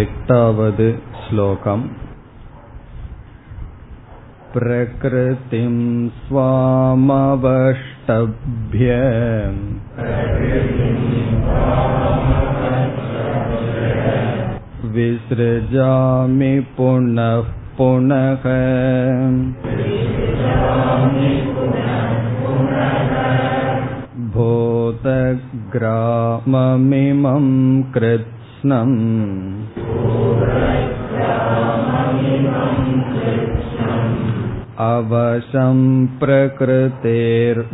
एटावद् श्लोकम् प्रकृतिं स्वामवष्टभ्य विसृजामि पुनः पुनः भूतग्राममिमं कृत्स्नम् अवशं प्रकृतेर्वशात्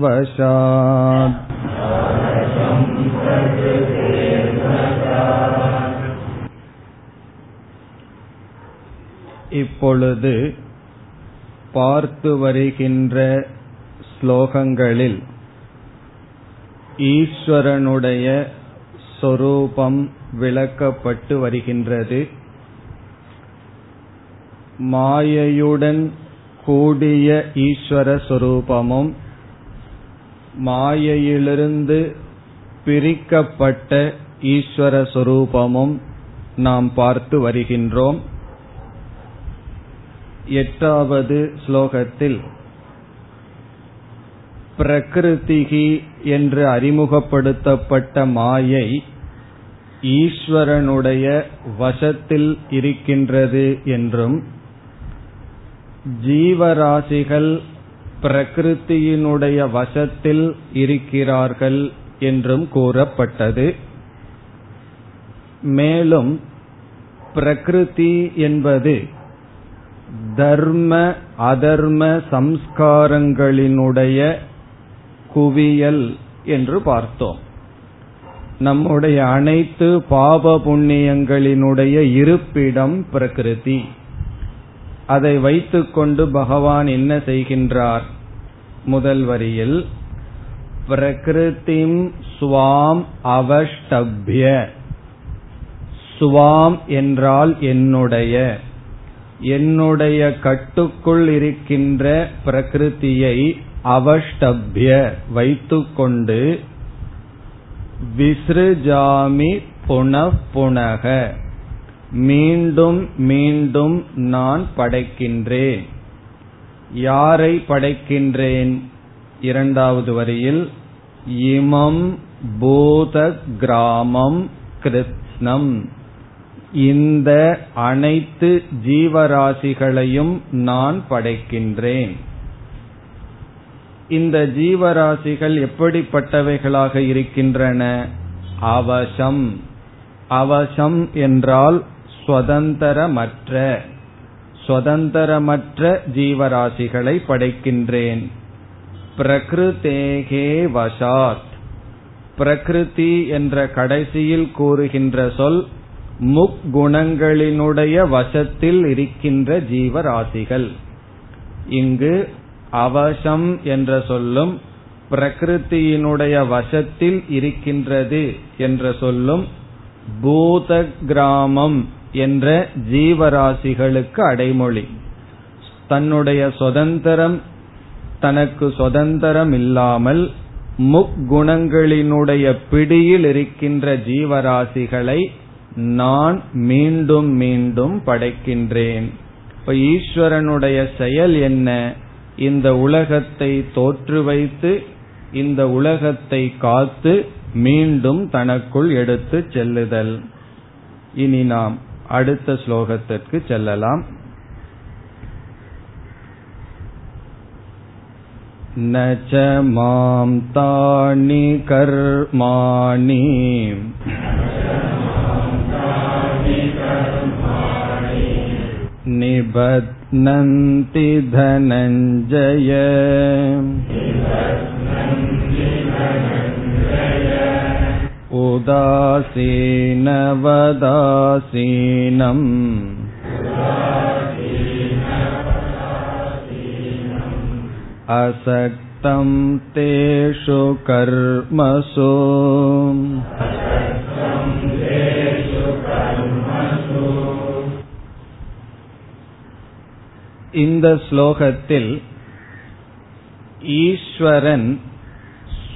இப்பொழுது பார்த்து வருகின்ற ஸ்லோகங்களில் ஈஸ்வரனுடைய சொரூபம் விளக்கப்பட்டு வருகின்றது. மாயையுடன் கூடிய ஈஸ்வர சொரூபமும் மாயையிலிருந்து பிரிக்கப்பட்ட ஈஸ்வர சொரூபமும் நாம் பார்த்து வருகின்றோம். எட்டாவது ஸ்லோகத்தில் பிரகிருதிகி என்று அறிமுகப்படுத்தப்பட்ட மாயை ஈஸ்வரனுடைய வசத்தில் இருக்கின்றது என்றும் ஜீவராசிகள் பிரகிருத்தியினுடைய வசத்தில் இருக்கிறார்கள் என்றும் கூறப்பட்டது. மேலும் பிரகிருதி என்பது தர்ம அதர்ம சம்ஸ்காரங்களினுடைய குவியல் என்று பார்த்தோம். நம்முடைய அனைத்து பாப புண்ணியங்களினுடைய இருப்பிடம் பிரகிருதி. அதை வைத்துக்கொண்டு பகவான் என்ன செய்கின்றார்? முதல் வரியில் பிரகிருதிம் சுவாம் அவஷ்டபிய. சுவாம் என்றால் என்னுடைய. என்னுடைய கட்டுக்குள் இருக்கின்ற பிரகிருதியை அவஷ்டபிய வைத்துக்கொண்டு விஸ்ருஜாமி புனப்புனக மீண்டும் மீண்டும் நான் படைக்கின்றேன். யாரை படைக்கின்றேன்? இரண்டாவது வரியில் இமம் பூத கிராமம் கிருத்னம். இந்த அனைத்து ஜீவராசிகளையும் நான் படைக்கின்றேன். இந்த ஜீவராசிகள் எப்படிப்பட்டவைகளாக இருக்கின்றன? அவசம். அவசம் என்றால் சுதந்திரமற்ற. சுதந்திரமற்ற ஜீவராசிகளை படைக்கின்றேன். பிரகிருதேகே வசாத். பிரகிருதி என்ற கடைசியில் கூறுகின்ற சொல் முக்குணங்களினுடைய வசத்தில் இருக்கின்ற ஜீவராசிகள். இங்கு அவசம் என்ற சொல்லும் பிரகிருத்தியினுடைய வசத்தில் இருக்கின்றது என்ற சொல்லும் பூத கிராமம் என்ற ஜீவராசிகளுக்கு அடைமொழி. தன்னுடைய சுதந்திரம் தனக்கு சுதந்திரம் இல்லாமல் முக்குணங்களினுடைய பிடியில் இருக்கின்ற ஜீவராசிகளை நான் மீண்டும் மீண்டும் படைக்கின்றேன். இப்ப ஈஸ்வரனுடைய செயல் என்ன? இந்த உலகத்தை தோற்று வைத்து இந்த உலகத்தை காத்து மீண்டும் தனக்குள் எடுத்து செல்லுதல் இனி நாம் அடுத்த ஸ்லோகத்திற்கு செல்லலாம் न च मां तानि कर्माणि निबध्नन्ति धनञ्जय। उदासीनवदासीनम् असक्तं तेषु कर्मसु இந்த ஸ்லோகத்தில் ஈஸ்வரன்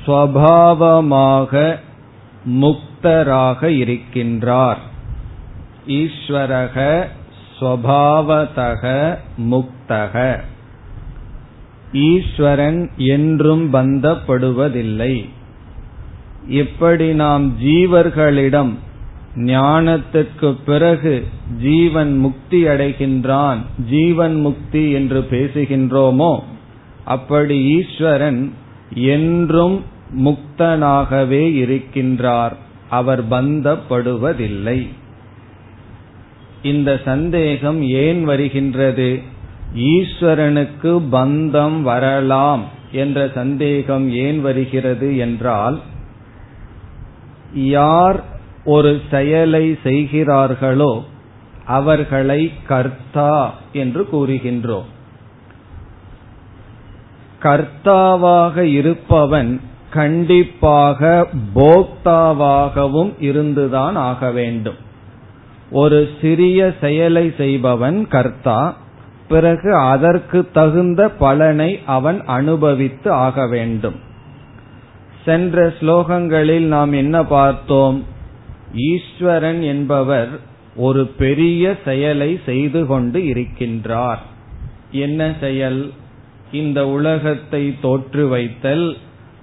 ஸ்வபாவமாக முக்தராக இருக்கின்றார். ஈஸ்வரக ஸ்வபாவதக முக்தக. ஈஸ்வரன் என்றும் பந்தப்படுவதில்லை. எப்படி நாம் ஜீவர்களிடம் ஞானத்துக்கு பிறகு ஜீவன் முக்தி அடைகின்றான். ஜீவன் முக்தி என்று பேசுகின்றோமோ? அப்படி ஈஸ்வரன் என்றும் முக்தனாகவே இருக்கின்றார். அவர் பந்தப்படுவதில்லை. இந்த சந்தேகம் ஏன் வருகின்றது? ஈஸ்வரனுக்கு பந்தம் வரலாம் என்ற சந்தேகம் ஏன் வருகிறது என்றால் யார் ஒரு செயலை செய்கிறார்களோ அவர்களை கர்த்தா என்று கூறுகின்றோம். கர்த்தாவாக இருப்பவன் கண்டிப்பாக போக்தாவாகவும் இருந்துதான் ஆக வேண்டும். ஒரு சிறிய செயலை செய்பவன் கர்த்தா பிறகு அதற்கு தகுந்த பலனை அவன் அனுபவித்து ஆக வேண்டும். சென்ற ஸ்லோகங்களில் நாம் என்ன பார்த்தோம்? ஈஸ்வரன் என்பவர் ஒரு பெரிய செயலை செய்து கொண்டு இருக்கின்றார். என்ன செயல்? இந்த உலகத்தை தோற்று வைத்தல்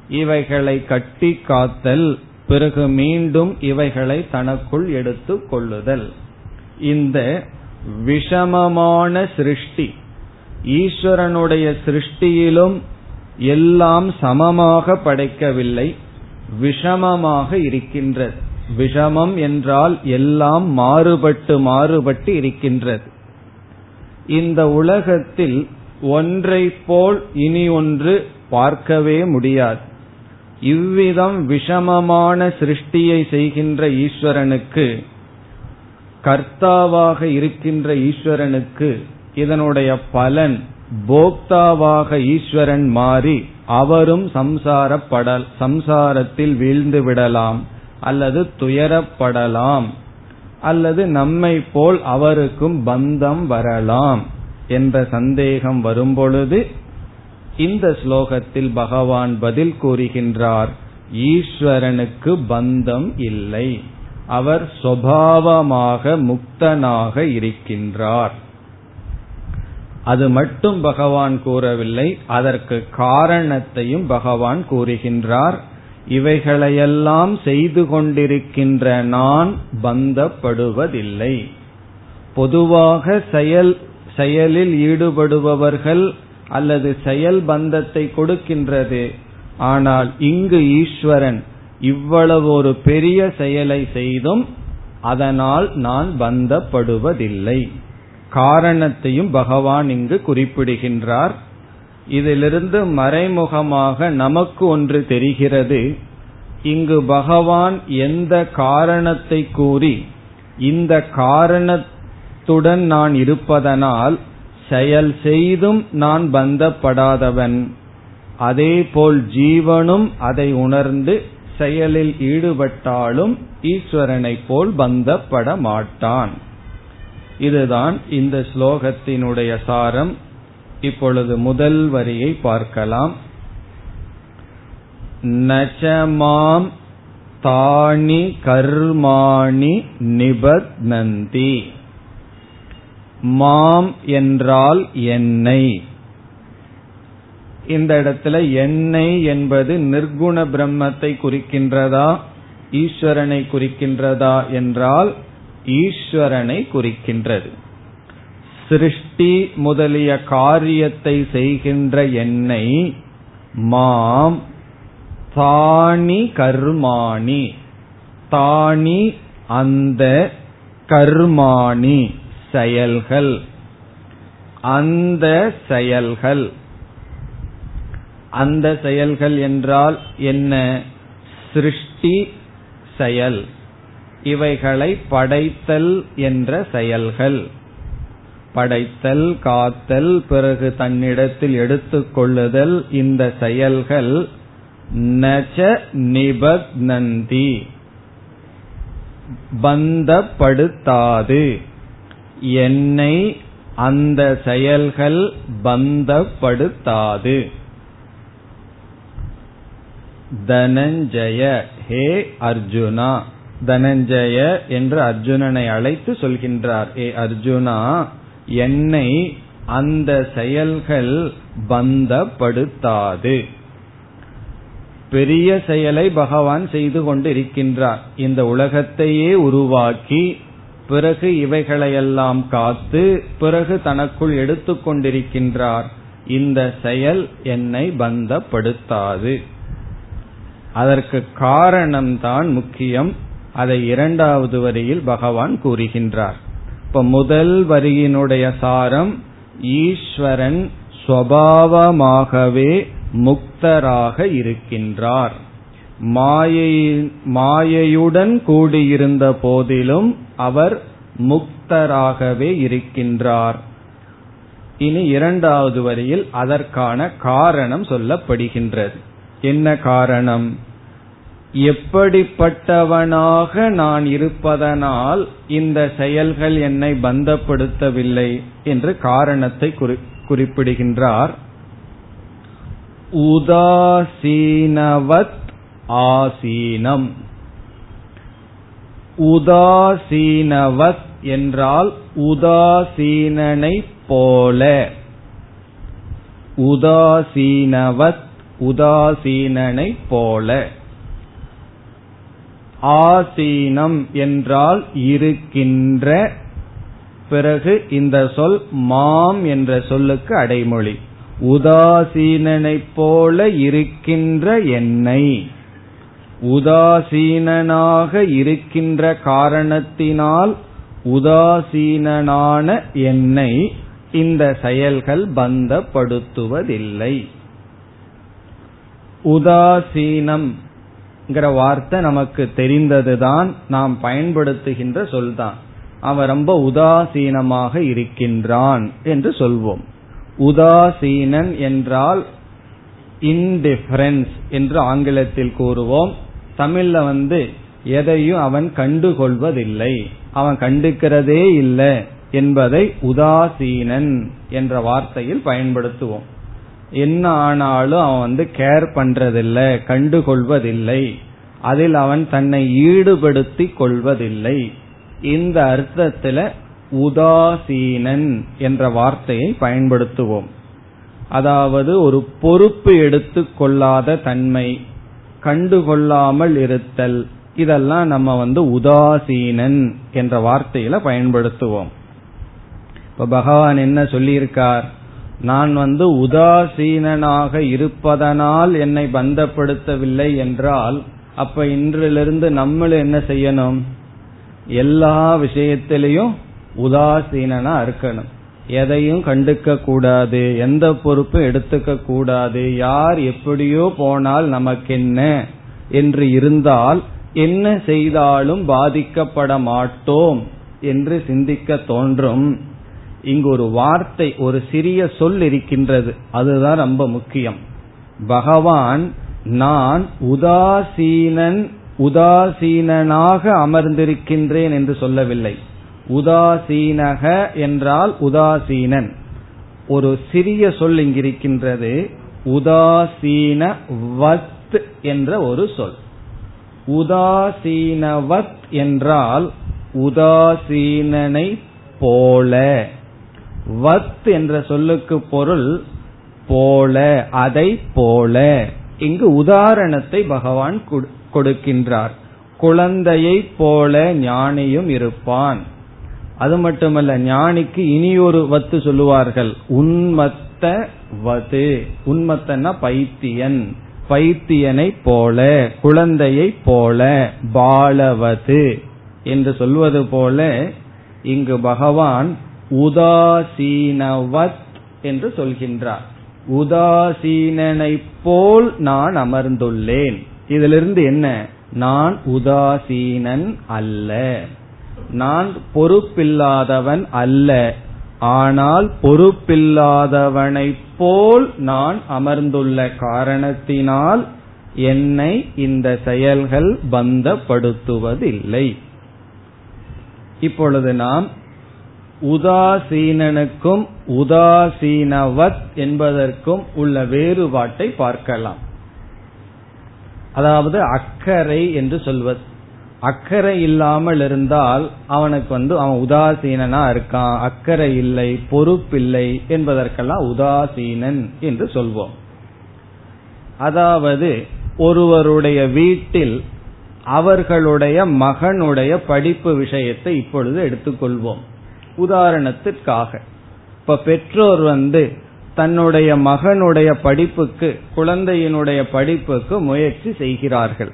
இவைகளை கட்டி காத்தல் பிறகு மீண்டும் இவைகளை தனக்குள் எடுத்து கொள்ளுதல். இந்த விஷமமான சிருஷ்டி ஈஸ்வரனுடைய சிருஷ்டியிலும் எல்லாம் சமமாக படைக்கவில்லை விஷமமாக இருக்கின்றது. விஷமம் என்றால் எல்லாம் மாறுபட்டு மாறுபட்டு இருக்கின்றது. இந்த உலகத்தில் ஒன்றை போல் இனி ஒன்று பார்க்கவே முடியாது. இவ்விதம் விஷமமான சிருஷ்டியை செய்கின்ற ஈஸ்வரனுக்கு கர்த்தாவாக இருக்கின்ற ஈஸ்வரனுக்கு இதனுடைய பலன் போக்தாவாக ஈஸ்வரன் மாறி அவரும் சம்சாரப்படல் சம்சாரத்தில் வீழ்ந்து விடலாம். அல்லது துயரப்படலாம். அல்லது நம்மை போல் அவருக்கும் பந்தம் வரலாம் என்ற சந்தேகம் வரும்பொழுது இந்த ஸ்லோகத்தில் பகவான் பதில் கூறுகின்றார் ஈஸ்வரனுக்கு பந்தம் இல்லை. அவர் சுவாவமாக முக்தனாக இருக்கின்றார். அது மட்டும் பகவான் கூறவில்லை அதற்கு காரணத்தையும் பகவான் கூறுகின்றார். இவைகளையெல்லாம் செய்து கொண்டிருக்கின்ற நான் பந்தப்படுவதில்லை. பொதுவாக செயல் செயலில் ஈடுபடுபவர்கள் அல்லது செயல் பந்தத்தை கொடுக்கின்றது. ஆனால் இங்கு ஈஸ்வரன் இவ்வளவு ஒரு பெரிய செயலை செய்தும் அதனால் நான் பந்தப்படுவதில்லை. காரணத்தையும் பகவான் இங்கு குறிப்பிடுகின்றார். இதிலிருந்து மறைமுகமாக நமக்கு ஒன்று தெரிகிறது. இங்கு பகவான் எந்த காரணத்தை கூறி இந்த காரணத்துடன் நான் இருப்பதனால் செயல் செய்தும் நான் பந்தப்படாதவன். அதேபோல் ஜீவனும் அதை உணர்ந்து செயலில் ஈடுபட்டாலும் ஈஸ்வரனை போல் பந்தப்பட மாட்டான் இதுதான் இந்த ஸ்லோகத்தினுடைய சாரம். இப்பொழுது முதல் வரியை பார்க்கலாம். நச்சமாம் தானி கர்மாணி நிபத்னந்தி மாம் என்றால் என்னை இந்த இடத்துல என்னை என்பது நிர்குண பிரம்மத்தை குறிக்கின்றதா ஈஸ்வரனை குறிக்கின்றதா என்றால் ஈஸ்வரனை குறிக்கின்றது. சிருஷ்டி முதலிய காரியத்தை செய்கின்ற என்னை மாம் தானி கர்மாணி. தானி அந்த கர்மாணி செயல்கள். அந்த செயல்கள். அந்த செயல்கள் என்றால் என்ன? சிருஷ்டி செயல். இவைகளை படைத்தல் என்ற செயல்கள். படைத்தல் காத்தல் பிறகு தன்னிடத்தில் எடுத்துக்கொள்ளுதல் இந்த செயல்கள் நச்ச நிபத்னந்தி பந்தப்படுத்தாது. என்னை அந்த செயல்கள் பந்தப்படுத்தாது. தனஞ்சய ஹே அர்ஜுனா. தனஞ்சய என்று அர்ஜுனனை அழைத்து சொல்கின்றார் ஏ அர்ஜுனா என்னை அந்த செயல்கள் பந்தப்படுத்தாது. பெரிய செயலை பகவான் செய்து கொண்டு இருக்கின்றார் இந்த உலகத்தையே உருவாக்கி பிறகு இவைகளையெல்லாம் காத்து பிறகு தனக்குள் எடுத்துக்கொண்டிருக்கின்றார் இந்த செயல் என்னை பந்தப்படுத்தாது. அதற்கு காரணம்தான் முக்கியம். அதை இரண்டாவது வரியில் பகவான் கூறுகின்றார். இப்ப முதல் வரியினுடைய சாரம் ஈஸ்வரன் சுவாவமாகவே முக்தராக இருக்கின்றார். மாயை மாயையுடன் கூடியிருந்த போதிலும் அவர் முக்தராகவே இருக்கின்றார். இனி இரண்டாவது வரியில் அதற்கான காரணம் சொல்லப்படுகின்றது. என்ன காரணம்? எப்படிப்பட்டவனாக நான் இருப்பதனால் இந்த செயல்கள் என்னை பந்தப்படுத்தவில்லை என்று காரணத்தை குறிப்பிடுகின்றார். உதாசீனவத் ஆசீனம். உதாசீனவத் என்றால் உதாசீனனை போல. உதாசீனவத் உதாசீனனை போல. ஆசீனம் என்றால் இருக்கின்ற. பிறகு இந்த சொல் மாம் என்ற சொல்லுக்கு அடைமொழி. உதாசீனனைப் போல இருக்கின்ற என்னை. உதாசீனனாக இருக்கின்ற காரணத்தினால் உதாசீனனான என்னை இந்த செயல்கள் பந்தப்படுத்துவதில்லை. உதாசீனம் வார்த்தை நமக்கு தெரிந்ததுதான் நாம் பயன்படுத்துகின்ற சொல்தான். அவன் ரொம்ப உதாசீனமாக இருக்கின்றான் என்று சொல்வோம். உதாசீனன் என்றால் இன்டிஃபரன்ஸ் என்று ஆங்கிலத்தில் கூறுவோம். தமிழ்ல வந்து எதையும் அவன் கண்டுகொள்வதில்லை. அவன் கண்டுக்கிறதே இல்லை என்பதை உதாசீனன் என்ற வார்த்தையில் பயன்படுத்துவோம். என்ன ஆனாலும் அவன் வந்து கேர் பண்றதில்லை கண்டுகொள்வதில்லை. அதில் அவன் தன்னை ஈடுபடுத்தி கொள்வதில்லை. இந்த அர்த்தத்துல உதாசீனன் என்ற வார்த்தையை பயன்படுத்துவோம். அதாவது ஒரு பொறுப்பு எடுத்துக் கொள்ளாத தன்மை கண்டுகொள்ளாமல் இருத்தல் இதெல்லாம் நம்ம வந்து உதாசீனன் என்ற வார்த்தையில பயன்படுத்துவோம். இப்ப பகவான் என்ன சொல்லியிருக்கார்? நான் வந்து உதாசீனனாக இருப்பதனால் என்னை பந்தப்படுத்தவில்லை என்றால் அப்ப இன்றிலிருந்து நம்மளும் என்ன செய்யணும்? எல்லா விஷயத்திலையும் உதாசீனா இருக்கணும். எதையும் கண்டுக்க கூடாது எந்த பொறுப்பும் எடுத்துக்க கூடாது யார் எப்படியோ போனால் நமக்கு என்ன என்று இருந்தால் என்ன செய்தாலும் பாதிக்கப்பட மாட்டோம் என்று சிந்திக்க தோன்றும். இங்கு ஒரு வார்த்தை ஒரு சிறிய சொல் இருக்கின்றது. அதுதான் ரொம்ப முக்கியம். பகவான் நான் உதாசீனன் உதாசீனனாக அமர்ந்திருக்கின்றேன் என்று சொல்லவில்லை. உதாசீனக என்றால் உதாசீனன். ஒரு சிறிய சொல் இங்கிருக்கின்றது. உதாசீன வத் என்ற ஒரு சொல். உதாசீனவத் என்றால் உதாசீனனை போல. வத் என்ற சொல்லுக்கு பொருள் போல அதை போல. இங்கு உதாரணத்தை பகவான் கொடுக்கின்றார். குழந்தையை போல ஞானியும் இருப்பான். அது மட்டுமல்ல ஞானிக்கு இனி ஒரு வத்து சொல்லுவார்கள். உன்மத்த வது. உன்மத்தன்னா பைத்தியன். பைத்தியனை போல குழந்தையை போல பாலவது. என்று சொல்வது போல இங்கு பகவான் உதாசீனவத் என்று சொல்கின்றார். உதாசீனனை போல் நான் அமர்ந்துள்ளேன். இதிலிருந்து என்ன? நான் உதாசீனன் அல்ல. நான் பொறுப்பில்லாதவன் அல்ல. ஆனால் பொறுப்பில்லாதவனைப் போல் நான் அமர்ந்துள்ள காரணத்தினால் என்னை இந்த செயல்கள் பந்தப்படுத்துவதில்லை. இப்பொழுது நாம் உதாசீனனுக்கும் உதாசீனவத் என்பதற்கும் உள்ள வேறுபாட்டை பார்க்கலாம். அதாவது அக்கறை என்று சொல்வது. அக்கறை இல்லாமல் இருந்தால் அவனுக்கு வந்து அவன் உதாசீனனா இருக்கான். அக்கறை இல்லை பொறுப்பில்லை என்பதற்கெல்லாம் உதாசீனன் என்று சொல்வோம். அதாவது ஒருவருடைய வீட்டில் அவர்களுடைய மகனுடைய படிப்பு விஷயத்தை இப்பொழுது எடுத்துக்கொள்வோம். உதாரணத்திற்காக. இப்ப பெற்றோர் வந்து தன்னுடைய மகனுடைய படிப்புக்கு குழந்தையினுடைய படிப்புக்கு முயற்சி செய்கிறார்கள்.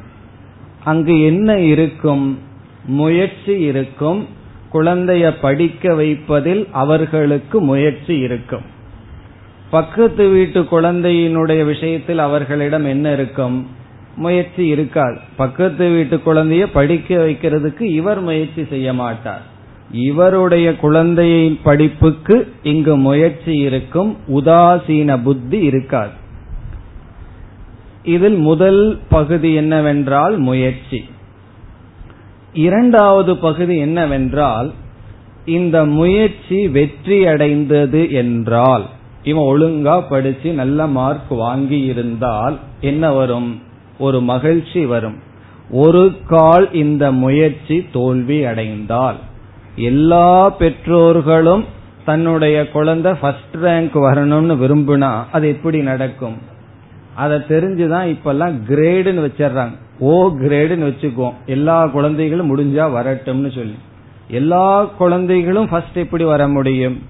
அங்கு என்ன இருக்கும்? முயற்சி இருக்கும். குழந்தைய படிக்க வைப்பதில் அவர்களுக்கு முயற்சி இருக்கும். பக்கத்து வீட்டு குழந்தையினுடைய விஷயத்தில் அவர்களிடம் என்ன இருக்கும்? முயற்சி இருக்காது. பக்கத்து வீட்டு குழந்தைய படிக்க வைக்கிறதுக்கு இவர் முயற்சி செய்ய மாட்டார். இவருடைய குழந்தையின் படிப்புக்கு இங்கு முயற்சி இருக்கும் உதாசீன புத்தி இருக்காது. இதில் முதல் பகுதி என்னவென்றால் முயற்சி. இரண்டாவது பகுதி என்னவென்றால் இந்த முயற்சி வெற்றி அடைந்தது என்றால் இவன் ஒழுங்கா படிச்சு நல்ல மார்க் வாங்கி இருந்தால் என்ன வரும்? ஒரு மகிழ்ச்சி வரும். ஒரு கால் இந்த முயற்சி தோல்வி அடைந்தால். எல்லா பெற்றோர்களும் தன்னுடைய குழந்தை ஃபர்ஸ்ட் ரேங்க் வரணும்னு விரும்புனா அது எப்படி நடக்கும்? அதை தெரிஞ்சுதான் இப்பெல்லாம் கிரேடுன்னு வச்சிடறாங்க. ஓ கிரேடுன்னு வச்சுக்குவோம். எல்லா குழந்தைகளும் முடிஞ்சா வரட்டும்னு சொல்லி. எல்லா குழந்தைகளும் ஃபர்ஸ்ட் எப்படி வர முடியும்?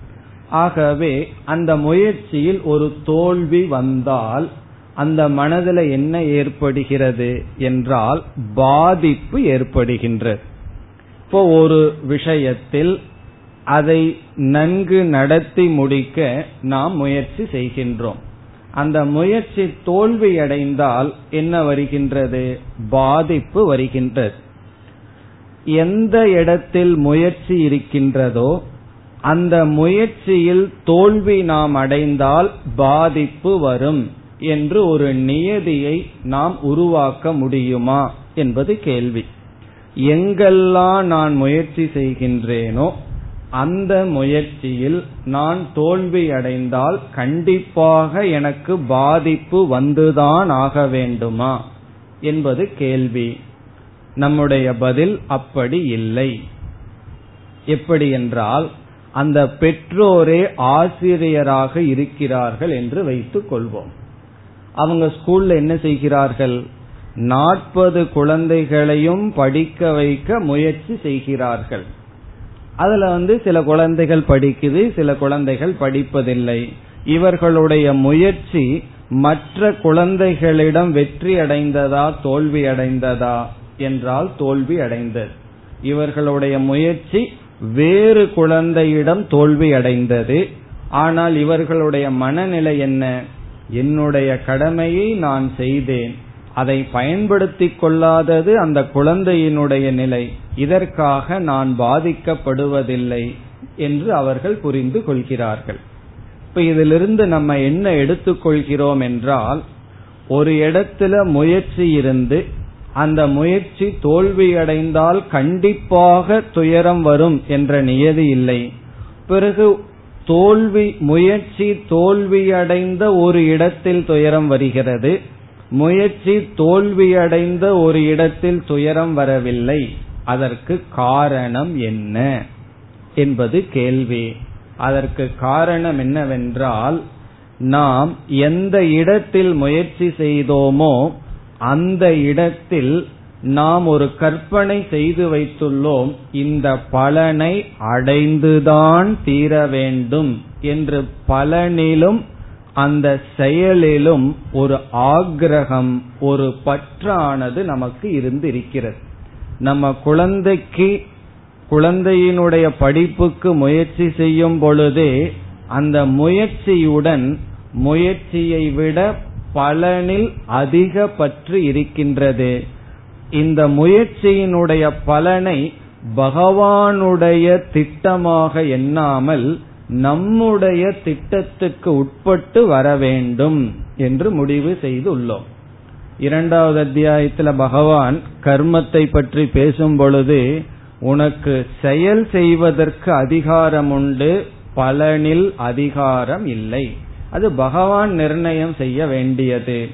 ஆகவே அந்த முயற்சியில் ஒரு தோல்வி வந்தால் அந்த மனதில் என்ன ஏற்படுகிறது என்றால் பாதிப்பு ஏற்படுகின்றது. இப்போ ஒரு விஷயத்தில் அதை நன்கு நடத்தி முடிக்க நாம் முயற்சி செய்கின்றோம். அந்த முயற்சி தோல்வியடைந்தால் என்ன வருகின்றது? பாதிப்பு வருகின்றது. எந்த இடத்தில் முயற்சி இருக்கின்றதோ அந்த முயற்சியில் தோல்வி நாம் அடைந்தால் பாதிப்பு வரும் என்று ஒரு நியதியை நாம் உருவாக்க முடியுமா? என்பது கேள்வி. எங்கெல்லாம் நான் முயற்சி செய்கின்றேனோ அந்த முயற்சியில் நான் தோல்வி அடைந்தால் கண்டிப்பாக எனக்கு பாதிப்பு வந்துதான் ஆக வேண்டுமா என்பது கேள்வி. நம்முடைய பதில் அப்படி இல்லை. எப்படி என்றால் அந்த பெற்றோரே ஆசிரியராக இருக்கிறார்கள் என்று வைத்துக் கொள்வோம். அவங்க ஸ்கூல்ல என்ன செய்கிறார்கள்? நாற்பது குழந்தைகளையும் படிக்க வைக்க முயற்சி செய்கிறார்கள். அதுல வந்து சில குழந்தைகள் படிக்குது சில குழந்தைகள் படிப்பதில்லை. இவர்களுடைய முயற்சி மற்ற குழந்தைகளிடம் வெற்றி அடைந்ததா தோல்வி அடைந்ததா என்றால் தோல்வி அடைந்தது. இவர்களுடைய முயற்சி வேறு குழந்தையிடம் தோல்வி அடைந்தது. ஆனால் இவர்களுடைய மனநிலை என்ன? என்னுடைய கடமையை நான் செய்தேன். அதை பயன்படுத்திக் கொள்ளாதது அந்த குழந்தையினுடைய நிலை. இதற்காக நான் பாதிக்கப்படுவதில்லை என்று அவர்கள் புரிந்து கொள்கிறார்கள். இப்ப இதிலிருந்து நம்ம என்ன எடுத்துக்கொள்கிறோம் என்றால் ஒரு இடத்துல முயற்சி இருந்து அந்த முயற்சி தோல்வியடைந்தால் கண்டிப்பாக துயரம் வரும் என்ற நியதி இல்லை. பிறகு தோல்வி முயற்சி தோல்வியடைந்த ஒரு இடத்தில் துயரம் வருகிறது. முயற்சி தோல்வியடைந்த ஒரு இடத்தில் துயரம் வரவில்லை. அதற்கு காரணம் என்ன என்பது கேள்வி. அதற்கு காரணம் என்னவென்றால் நாம் எந்த இடத்தில் முயற்சி செய்தோமோ அந்த இடத்தில் நாம் ஒரு கற்பனை செய்து வைத்துள்ளோம். இந்த பலனை அடைந்துதான் தீர வேண்டும் என்று பலனிலும் அந்த செயலிலும் ஒரு ஆக்ரகம் ஒரு பற்றானது நமக்கு இருந்து இருக்கிறது நம்ம குழந்தைக்கு குழந்தையினுடைய படிப்புக்கு முயற்சி செய்யும் பொழுதே அந்த முயற்சியுடன் முயற்சியை விட பலனில் அதிக பற்று இருக்கின்றது. இந்த முயற்சியினுடைய பலனை பகவானுடைய திட்டமாக எண்ணாமல் நம்முடைய திட்டத்துக்கு உட்பட்டு வர வேண்டும் என்று முடிவு செய்துள்ளோம். இரண்டாவது அத்தியாயத்தில் பகவான் கர்மத்தை பற்றி பேசும் பொழுது உனக்கு செயல் செய்வதற்கு அதிகாரம் உண்டு பலனில் அதிகாரம் இல்லை. அது பகவான் நிர்ணயம் செய்ய வேண்டியது.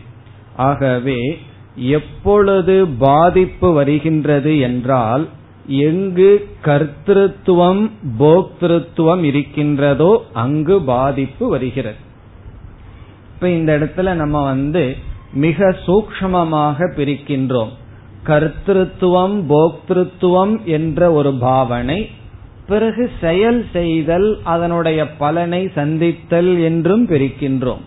ஆகவே எப்பொழுது பாதிப்பு வருகின்றது என்றால் எங்கு கர்த்திருவம் போக்திருத்துவம் இருக்கின்றதோ அங்கு பாதிப்பு வருகிறது. இப்ப இந்த இடத்துல நம்ம வந்து மிக சூக்மமாக பிரிக்கின்றோம். கர்த்திருவம் போக்திருத்துவம் என்ற ஒரு பாவனை பிறகு செயல் செய்தல் அதனுடைய பலனை சந்தித்தல் என்றும் பிரிக்கின்றோம்.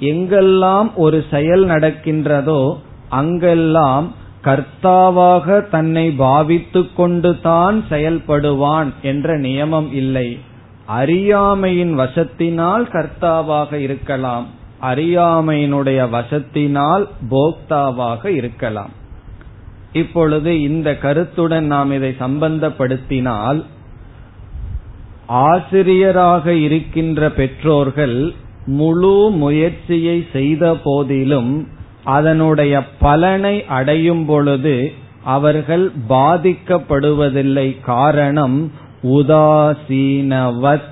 எங்கெல்லாம் ஒரு செயல் நடக்கின்றதோ அங்கெல்லாம் கர்த்தாவாக தன்னை பாவித்துக் கொண்டு தான் செயல்படுவான் என்ற நியமம் இல்லை. அறியாமையின் வசத்தினால் கர்த்தாவாக இருக்கலாம். அறியாமையினுடைய வசத்தினால் போக்தாவாக இருக்கலாம். இப்பொழுது இந்த கருத்துடன் நாம் இதை சம்பந்தப்படுத்தினால் ஆசிரியராக இருக்கின்ற பெற்றோர்கள் முழு முயற்சியை செய்த போதிலும் அதனுடைய பலனை அடையும் பொழுது அவர்கள் பாதிக்கப்படுவதில்லை. காரணம் உதாசீனவத்.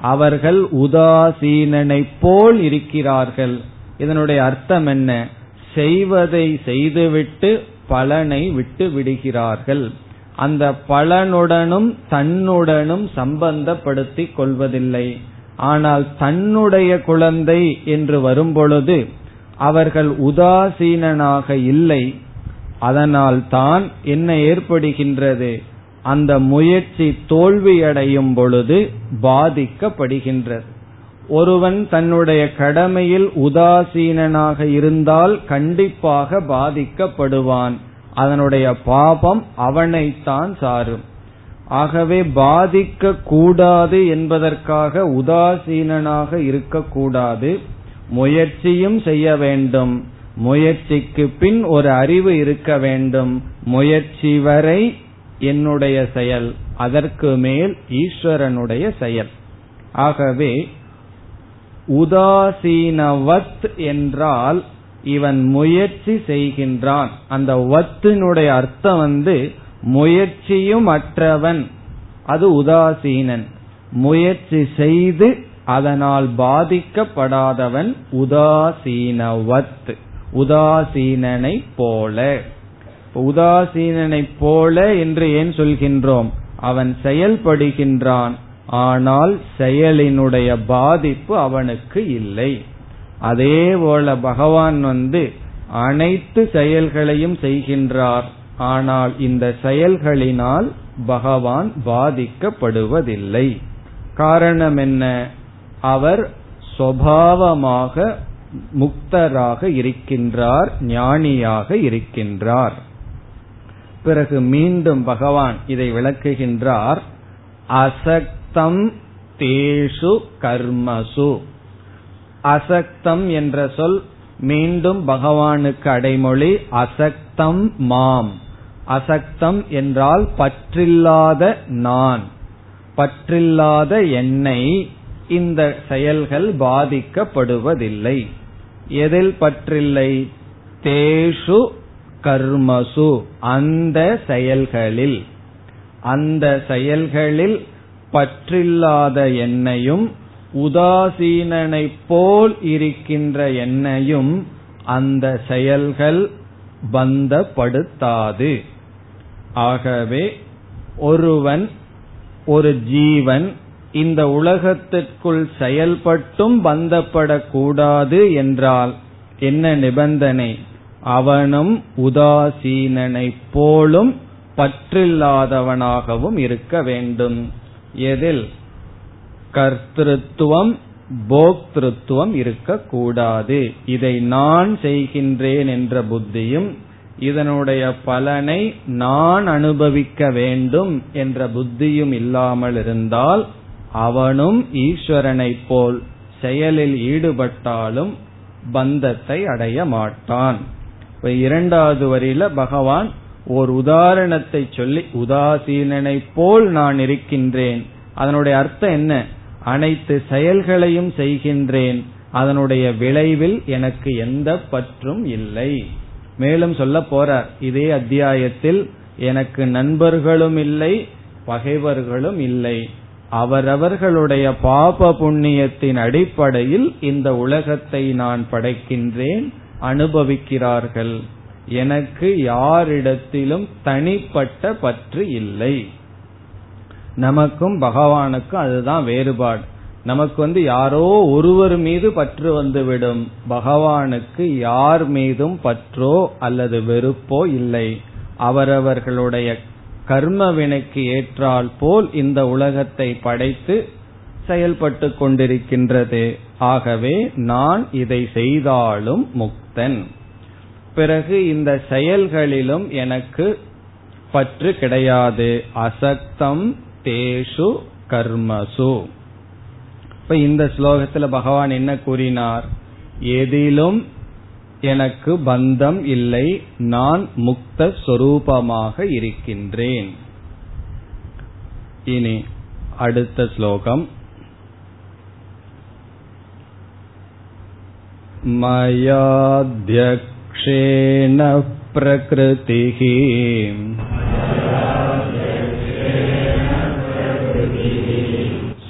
அவர்கள் உதாசீனனை போல் இருக்கிறார்கள். இதனுடைய அர்த்தம் என்ன? செய்வதை செய்துவிட்டு பலனை விட்டு விடுகிறார்கள். அந்த பலனுடனும் தன்னுடனும் சம்பந்தப்படுத்திக் கொள்வதில்லை. ஆனால் தன்னுடைய குழந்தை என்று வரும்பொழுது அவர்கள் உதாசீனாக இல்லை. அதனால் தான் என்ன ஏற்படுகின்றது? அந்த முயற்சி தோல்வியடையும் பொழுது பாதிக்கப்படுகின்றது. ஒருவன் தன்னுடைய கடமையில் உதாசீனாக இருந்தால் கண்டிப்பாக பாதிக்கப்படுவான். அதனுடைய பாபம் அவனைத்தான் சாரும். ஆகவே பாதிக்க கூடாது என்பதற்காக உதாசீனாக இருக்கக்கூடாது. முயற்சியும் செய்ய வேண்டும். முயற்சிக்கு பின் ஒரு அறிவு இருக்க வேண்டும். முயற்சி வரை என்னுடைய செயல் அதற்கு மேல் ஈஸ்வரனுடைய செயல். ஆகவே உதாசீனவத் என்றால் இவன் முயற்சி செய்கின்றான். அந்த வத்தினுடைய அர்த்தம் வந்து முயற்சியும் அற்றவன். அது உதாசீனன். முயற்சி செய்து அதனால் பாதிக்கப்படாதவன் உதாசீனவத் உதாசீனனை போல. உதாசீனனை போல என்று ஏன் சொல்கின்றோம்? அவன் செயல்படுகின்றான் ஆனால் செயலினுடைய பாதிப்பு அவனுக்கு இல்லை. அதே போல பகவான் வந்து அனைத்து செயல்களையும் செய்கின்றார் ஆனால் இந்த செயல்களினால் பகவான் பாதிக்கப்படுவதில்லை. காரணம் என்ன? அவர் சுவாவமாக முக்தராக இருக்கின்றார் ஞானியாக இருக்கின்றார். பிறகு மீண்டும் பகவான் இதை விளக்குகின்றார் அசக்தம் தேஷு கர்மசு. அசக்தம் என்ற சொல் மீண்டும் பகவானுக்கு அடைமொழி அசக்தம் மாம். அசக்தம் என்றால் பற்றில்லாத நான் பற்றில்லாத என்னை இந்த செயல்கள் பாதிக்கப்படுவதில்லை. எதில் பற்றில்லை? தேஷு கர்மசு. அந்த செயல்களில். அந்த செயல்களில் பற்றில்லாத என்னையும் உதாசீனனை போல் இருக்கின்ற என்னையும் அந்த செயல்கள் பந்தப்படுத்தாது. ஆகவே ஒருவன் ஒரு ஜீவன் இந்த உலகத்திற்குள் செயல்பட்டும் பந்தப்படக்கூடாது என்றால் என்ன நிபந்தனை? அவனும் உதாசீனனை போலும் பற்றில்லாதவனாகவும் இருக்க வேண்டும். எதில்? கர்த்தத்துவம் போக்திருத்துவம் இருக்கக்கூடாது. இதை நான் செய்கின்றேன் என்ற புத்தியும் இதனுடைய பலனை நான் அனுபவிக்க வேண்டும் என்ற புத்தியும் இல்லாமல் இருந்தால் அவனும் ஈஸ்வரனைப் போல் செயலில் ஈடுபட்டாலும் பந்தத்தை அடைய மாட்டான். இப்ப இரண்டாவது வரியில பகவான் ஒரு உதாரணத்தை சொல்லி உதாசீனனை போல் நான் இருக்கின்றேன். அதனுடைய அர்த்தம் என்ன? அனைத்து செயல்களையும் செய்கின்றேன். அதனுடைய விளைவில் எனக்கு எந்த பற்றும் இல்லை. மேலும் சொல்ல போறார் இதே அத்தியாயத்தில் எனக்கு நண்பர்களும் இல்லை பகைவர்களும் இல்லை. அவரவர்களுடைய பாப புண்ணியத்தின் அடிப்படையில் இந்த உலகத்தை நான் படைக்கின்றேன் அனுபவிக்கிறார்கள். எனக்கு யாரிடத்திலும் தனிப்பட்ட பற்று இல்லை. நமக்கும் பகவானுக்கும் அதுதான் வேறுபாடு. நமக்கு வந்து யாரோ ஒருவர் மீது பற்று வந்துவிடும். பகவானுக்கு யார் மீதும் பற்றோ அல்லது வெறுப்போ இல்லை. அவரவர்களுடைய கர்ம வினைக்கு ஏற்றால் போல் இந்த உலகத்தை படைத்து செயல்பட்டு கொண்டிருக்கின்றது. ஆகவே நான் இதை செய்தாலும் முக்தன். பிறகு இந்த செயல்களிலும் எனக்கு பற்று கிடையாது. அசக்தம் தேஷு கர்மசு. இப்ப இந்த ஸ்லோகத்துல பகவான் என்ன கூறினார்? எதிலும் எனக்கு பந்தம் இல்லை நான் முக்த சொரூபமாக இருக்கின்றேன் இனி அடுத்த ஸ்லோகம் मयाध्यक्षेण प्रकृतिः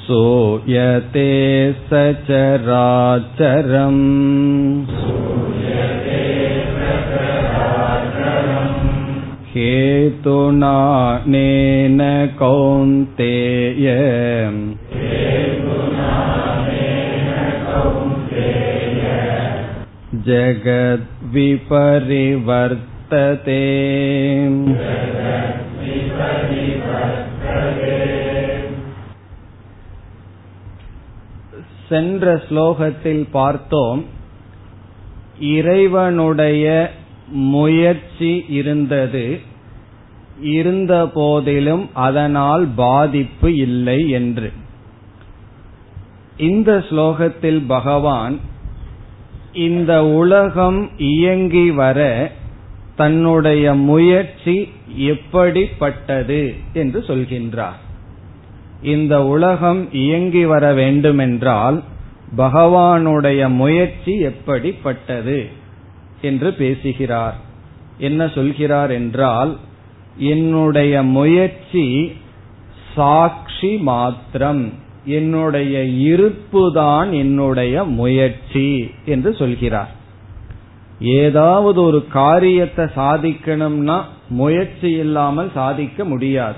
सूयते सचराचरम् हेतुनानेन कौन्तेय जगद्विपरिवर्तते சென்ற ஸ்லோகத்தில் பார்த்தோம் இறைவனுடைய முயற்சி இருந்தது இருந்த போதிலும் அதனால் பாதிப்பு இல்லை என்று. இந்த ஸ்லோகத்தில் பகவான் இந்த உலகம் இயங்கி வர தன்னுடைய முயற்சி எப்படிப்பட்டது என்று சொல்கின்றார். இந்த உலகம் இயங்கி வர வேண்டுமென்றால் பகவானுடைய முயற்சி எப்படிப்பட்டது என்று பேசுகிறார். என்ன சொல்கிறார் என்றால் என்னுடைய முயற்சி சாட்சி மாத்திரம். என்னுடைய இருப்புதான் என்னுடைய முயற்சி என்று சொல்கிறார். ஏதாவது ஒரு காரியத்தை சாதிக்கணும்னா முயற்சி இல்லாமல் சாதிக்க முடியாது.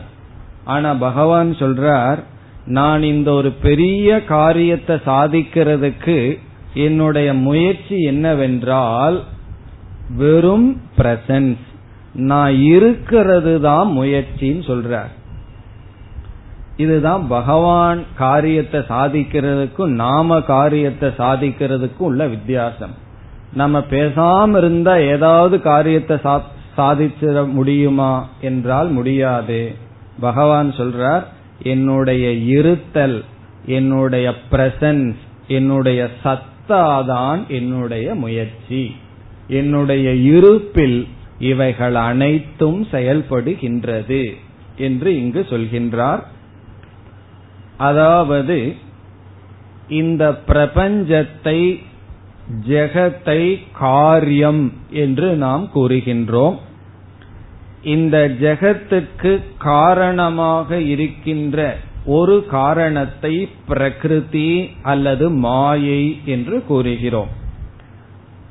ஆனா பகவான் சொல்றார் நான் இந்த ஒரு பெரிய காரியத்தை சாதிக்கிறதுக்கு என்னுடைய முயற்சி என்னவென்றால் வெறும் பிரசன்ஸ் நான் இருக்கிறது தான் முயற்சின்னு சொல்றார். இதுதான் பகவான் காரியத்தை சாதிக்கிறதுக்கும் நாம காரியத்தை சாதிக்கிறதுக்கும் உள்ள வித்தியாசம். நம்ம பேசாம இருந்தா ஏதாவது காரியத்தை சாதிச்சிட முடியுமா என்றால் முடியாது. பகவான் சொல்றார் என்னுடைய இருத்தல் என்னுடைய பிரசன்ஸ் என்னுடைய சத்தாதான் என்னுடைய முயற்சி. என்னுடைய இருப்பில் இவைகள் அனைத்தும் செயல்படுகின்றது என்று இங்கு சொல்கின்றார். அதாவது இந்த பிரபஞ்சத்தை ஜெகத்தை காரியம் என்று நாம் கூறுகின்றோம். இந்த ஜெகத்துக்கு காரணமாக இருக்கின்ற ஒரு காரணத்தை பிரகிருதி அல்லது மாயை என்று கூறுகிறோம்.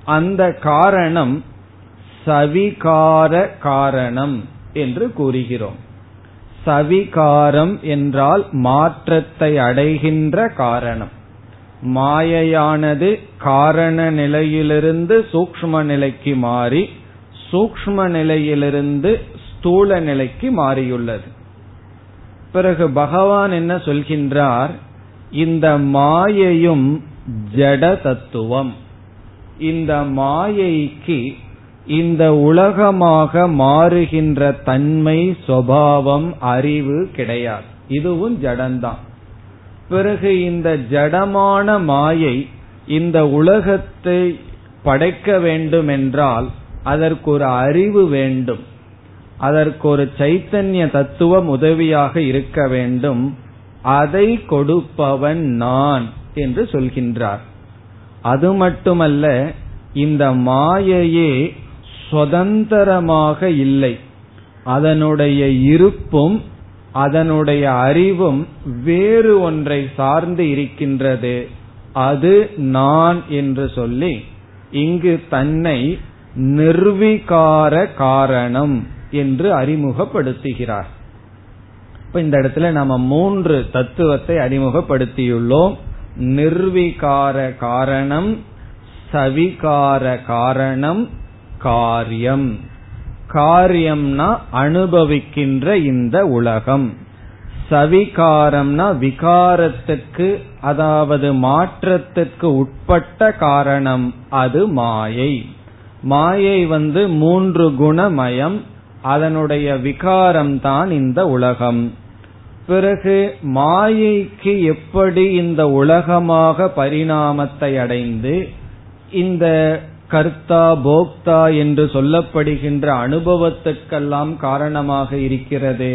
அந்த காரணம் சவிகார காரணம் என்று கூறுகிறோம். சவிகாரம் என்றால் மாற்றத்தை அடைகின்ற காரணம். மாயையானது காரண நிலையிலிருந்து சூக்ம நிலைக்கு மாறி சூக்ம நிலையிலிருந்து ஸ்தூல நிலைக்கு மாறியுள்ளது. பிறகு பகவான் என்ன சொல்கின்றார்? இந்த மாயையும் ஜட தத்துவம். இந்த மாயைக்கு இந்த உலகமாக மாறுகின்ற தன்மை சுவாவம் அறிவு கிடையாது. இதுவும் ஜடம்தான் பிறகு இந்த ஜடமான மாயை இந்த உலகத்தை படைக்க வேண்டும் என்றால் அதற்கு ஒரு அறிவு வேண்டும். அதற்கு ஒரு சைத்தன்ய தத்துவம் உதவியாக இருக்க வேண்டும். அதை கொடுப்பவன் நான் என்று சொல்கின்றார். அது மட்டுமல்ல இந்த மாயையே சுதந்திரமாக இல்லை. அதனுடைய இருப்பும் அதனுடைய அறிவும் வேறு ஒன்றை சார்ந்து இருக்கின்றது. அது நான் என்று சொல்லி இங்கு தன்னை நிர்விகார காரணம் என்று அறிமுகப்படுத்துகிறார். இப்ப இந்த இடத்துல நாம மூன்று தத்துவத்தை அறிமுகப்படுத்தியுள்ளோம். நிர்விகார காரணம் சவிகார காரணம் காரியம். காரியம்னா அனுபவிக்கின்ற இந்த உலகம். சவிகாரம்னா விகாரத்துக்கு அதாவது மாற்றத்துக்கு உட்பட்ட காரணம் அது மாயை. மாயை வந்து மூன்று குணமயம் அதனுடைய விகாரம் தான் இந்த உலகம். பிறகு மாயைக்கு எப்படி இந்த உலகமாக பரிணாமத்தை அடைந்து இந்த கர்த்தா போக்தா என்று சொல்லப்படுகின்ற அனுபவத்துக்கெல்லாம் காரணமாக இருக்கிறது.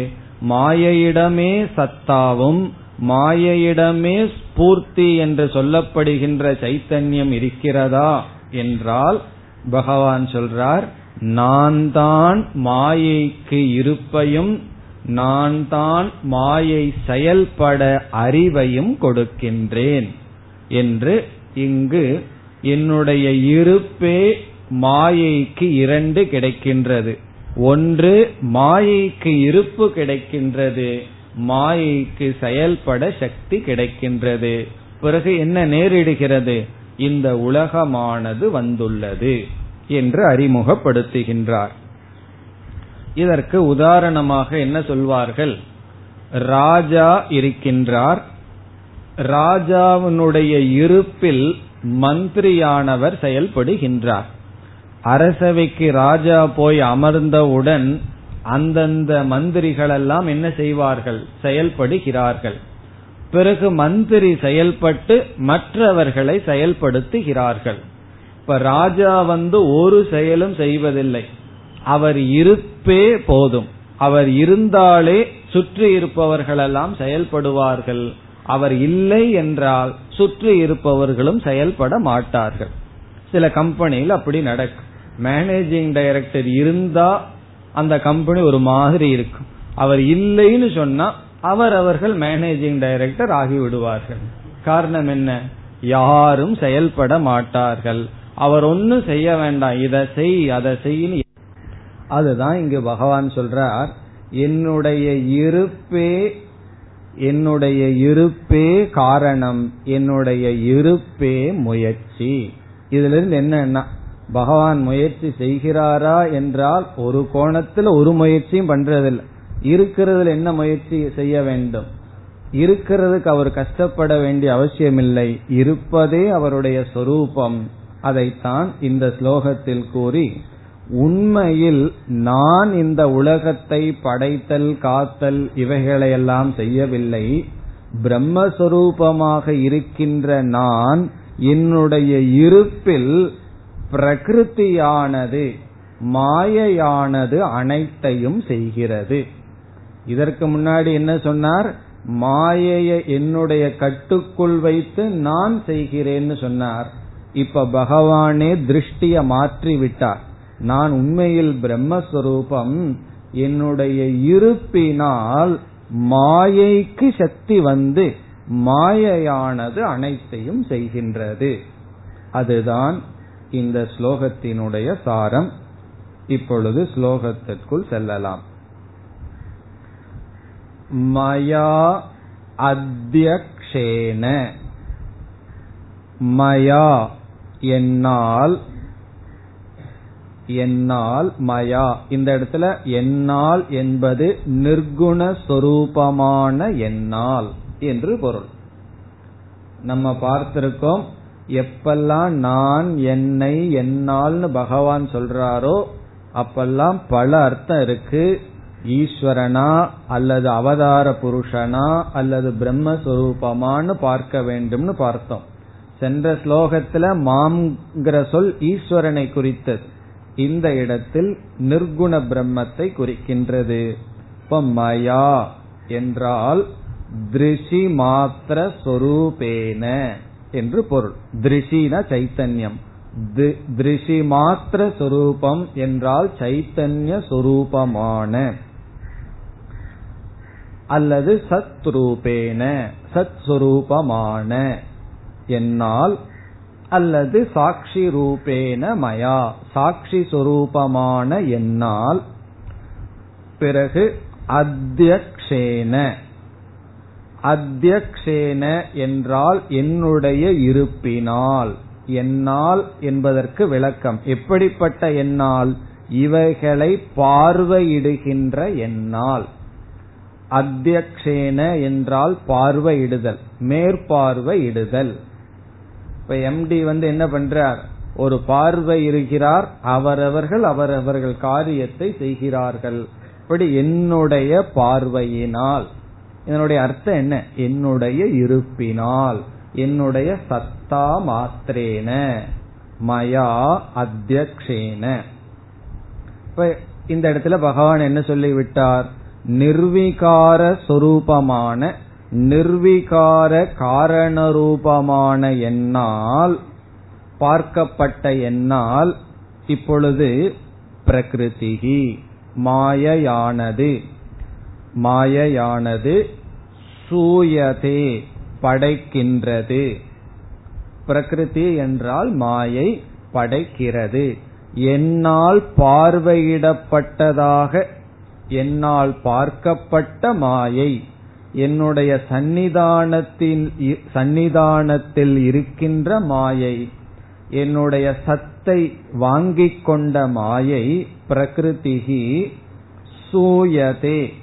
மாயையிடமே சத்தாவும் மாயையிடமே ஸ்பூர்த்தி என்று சொல்லப்படுகின்ற சைத்தன்யம் இருக்கிறதா என்றால் பகவான் சொல்றார் நான் தான் மாயைக்கு இருப்பையும் நான் தான் மாயை செயல்பட அறிவையும் கொடுக்கின்றேன் என்று இங்கு என்னுடைய இருப்பே மாயைக்கு இரண்டு கிடைக்கின்றது. ஒன்று மாயைக்கு இருப்பு கிடைக்கின்றது. மாயைக்கு செயல்பட சக்தி கிடைக்கின்றது. பிறகு என்ன நேரிடுகிறது? இந்த உலகமானது வந்துள்ளது என்று அறிமுகப்படுத்துகின்றார். இதற்கு உதாரணமாக என்ன சொல்வார்கள்? ராஜா இருக்கின்றார். ராஜாவினுடைய இருப்பில் மந்திரியானவர் செயல்படுகின்றார். அரசவைக்கு ராஜா போய் அமர்ந்தவுடன் அந்தந்த மந்திரிகளெல்லாம் என்ன செய்வார்கள்? செயல்படுகிறார்கள். பிறகு மந்திரி செயல்பட்டு மற்றவர்களை செயல்படுத்துகிறார்கள். இப்ப ராஜா வந்து ஒரு செயலும் செய்வதில்லை. அவர் இருப்பே போதும். அவர் இருந்தாலே சுற்றி இருப்பவர்களெல்லாம் செயல்படுவார்கள். அவர் இல்லை என்றால் சுற்றி இருப்பவர்களும் செயல்பட மாட்டார்கள். சில கம்பெனியில் அப்படி நடக்கும் மேனேஜிங் டைரக்டர் இருந்தா அந்த கம்பெனி ஒரு மாதிரி இருக்கும். அவர் இல்லைன்னு சொன்னா அவர் அவர்கள் மேனேஜிங் டைரக்டர் ஆகிவிடுவார்கள். காரணம் என்ன? யாரும் செயல்பட மாட்டார்கள். அவர் ஒன்னும் செய்ய வேண்டாம். இதை செய் அதை செய்யு அதுதான் இங்கு பகவான் சொல்றார். என்னுடைய இருப்பே என்னுடைய இருப்பே காரணம் என்னுடைய இருப்பே முயற்சி. இதுல இருந்து என்னன்னா பகவான் முயற்சி செய்கிறாரா என்றால் ஒரு கோணத்துல ஒரு முயற்சியும் பண்றதில்லை. இருக்கிறதுல என்ன முயற்சி செய்ய வேண்டும்? இருக்கிறதுக்கு அவர் கஷ்டப்பட வேண்டிய அவசியமில்லை. இருப்பதே அவருடைய சொரூபம். அதைத்தான் இந்த ஸ்லோகத்தில் கூறி உண்மையில் நான் இந்த உலகத்தை படைத்தல் காத்தல் இவைகளையெல்லாம் செய்யவில்லை. பிரம்மஸ்வரூபமாக இருக்கின்ற நான் என்னுடைய இருப்பில் பிரகிருதியானது மாயையானது அனைத்தையும் செய்கிறது. இதற்கு முன்னாடி என்ன சொன்னார்? மாயையை என்னுடைய கட்டுக்குள் வைத்து நான் செய்கிறேன்னு சொன்னார். இப்ப பகவானே திருஷ்டிய மாற்றி விட்டார் நான் உண்மையில் பிரம்மஸ்வரூபம். என்னுடைய இருப்பினால் மாயைக்கு சக்தி வந்து மாயையானது அனைத்தையும் செய்கின்றது. அதுதான் இந்த ஸ்லோகத்தினுடைய சாரம். இப்பொழுது ஸ்லோகத்திற்குள் செல்லலாம். மயா அத்தியக்ஷேன. மயா என்னால் என்னால் மயா. இந்த இடத்துல என்னால் என்பது நிர்குண சொரூபமான என்னால் என்று பொருள். நம்ம பார்த்திருக்கோம் எப்பெல்லாம் நான் என்னை என்னால்னு பகவான் சொல்றாரோ அப்பெல்லாம் பல அர்த்தம் இருக்கு. ஈஸ்வரனா அல்லது அவதார புருஷனா அல்லது பிரம்மஸ்வரூபமானு பார்க்க வேண்டும்னு பார்த்தோம். சென்ற ஸ்லோகத்துல மாம்ங்கிற சொல் ஈஸ்வரனை குறித்தது. இந்த இடத்தில் நிர்குண பிரம்மத்தை குறிக்கின்றது. இப்ப மயா என்றால் திருஷி மாத்திர சொரூபேன என்று பொருள். திருஷின சைத்தன்யம். திருஷி மாத்திர சொரூபம் என்றால் சைத்தன்ய சொரூபமான. அல்லது சத் ரூபேன சத் என்னால் அல்லது சாட்சி ரூபேன மயா. சாட்சி சுரூபமான என்னால் பிறகு அத்தியக்ஷேன. அத்தியக்ஷேன என்றால் என்னுடைய இருப்பினால். என்னால் என்பதற்கு விளக்கம். எப்படிப்பட்ட என்னால்? இவைகளை பார்வையிடுகின்ற என்னால். அத்தியக்ஷேன என்றால் பார்வையிடுதல் மேற்பார்வையிடுதல். இப்ப எம்டி வந்து என்ன பண்றார்? ஒரு பார்வை இருக்கிறார். அவரவர்கள் அவரவர்கள் காரியத்தை செய்கிறார்கள். இப்படி என்னுடைய பார்வையினால். இதனுடைய அர்த்தம் என்ன? என்னுடைய இருப்பினால். என்னுடைய சத்தா மாத்திரேன. மயா அத்தியக்ஷேன. இப்ப இந்த இடத்துல பகவான் என்ன சொல்லிவிட்டார்? நிர்வீகார சொரூபமான நிர்வீகார காரணரூபமான என்னால் பார்க்கப்பட்ட என்னால் இப்பொழுது பிரகிருதிகி மாயையானது. மாயையானது சூயதே படைக்கின்றது. பிரகிருதி என்றால் மாயை படைக்கிறது. என்னால் பார்வையிடப்பட்டதாக என்னால் பார்க்கப்பட்ட மாயை. என்னுடைய சந்நிதானத்தின் சந்நிதானத்தில் இருக்கின்ற மாயை என்னுடைய சத்தை வாங்கிக் கொண்ட மாயை பிரகிருதிகி சூயதே.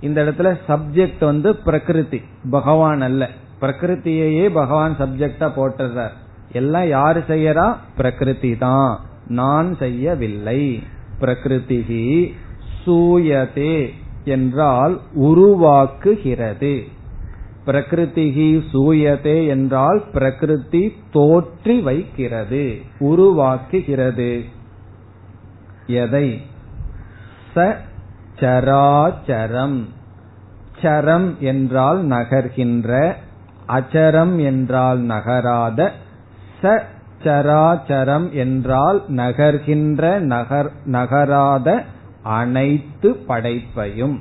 இந்த இடத்துல சப்ஜெக்ட் வந்து பிரகிருதி பகவான் அல்ல. பிரகிருத்தியையே பகவான் சப்ஜெக்டா போட்டுறார். எல்லாம் யாரு செய்யறா? பிரகிருதி தான். நான் செய்யவில்லை. பிரகிருதிகி சூயதே. என்றால் உருவாக்குகிறது. பிரகிருதிகி சூயதே என்றால் பிரகிருதி தோற்றி வைக்கிறது உருவாக்குகிறது. எதை? ச சராச்சரம். சரம் என்றால் நகர்கின்ற அச்சரம் என்றால் நகராத ச சராச்சரம் என்றால் நகர்கின்ற நகர் நகராத அனைத்து படைப்பையும்.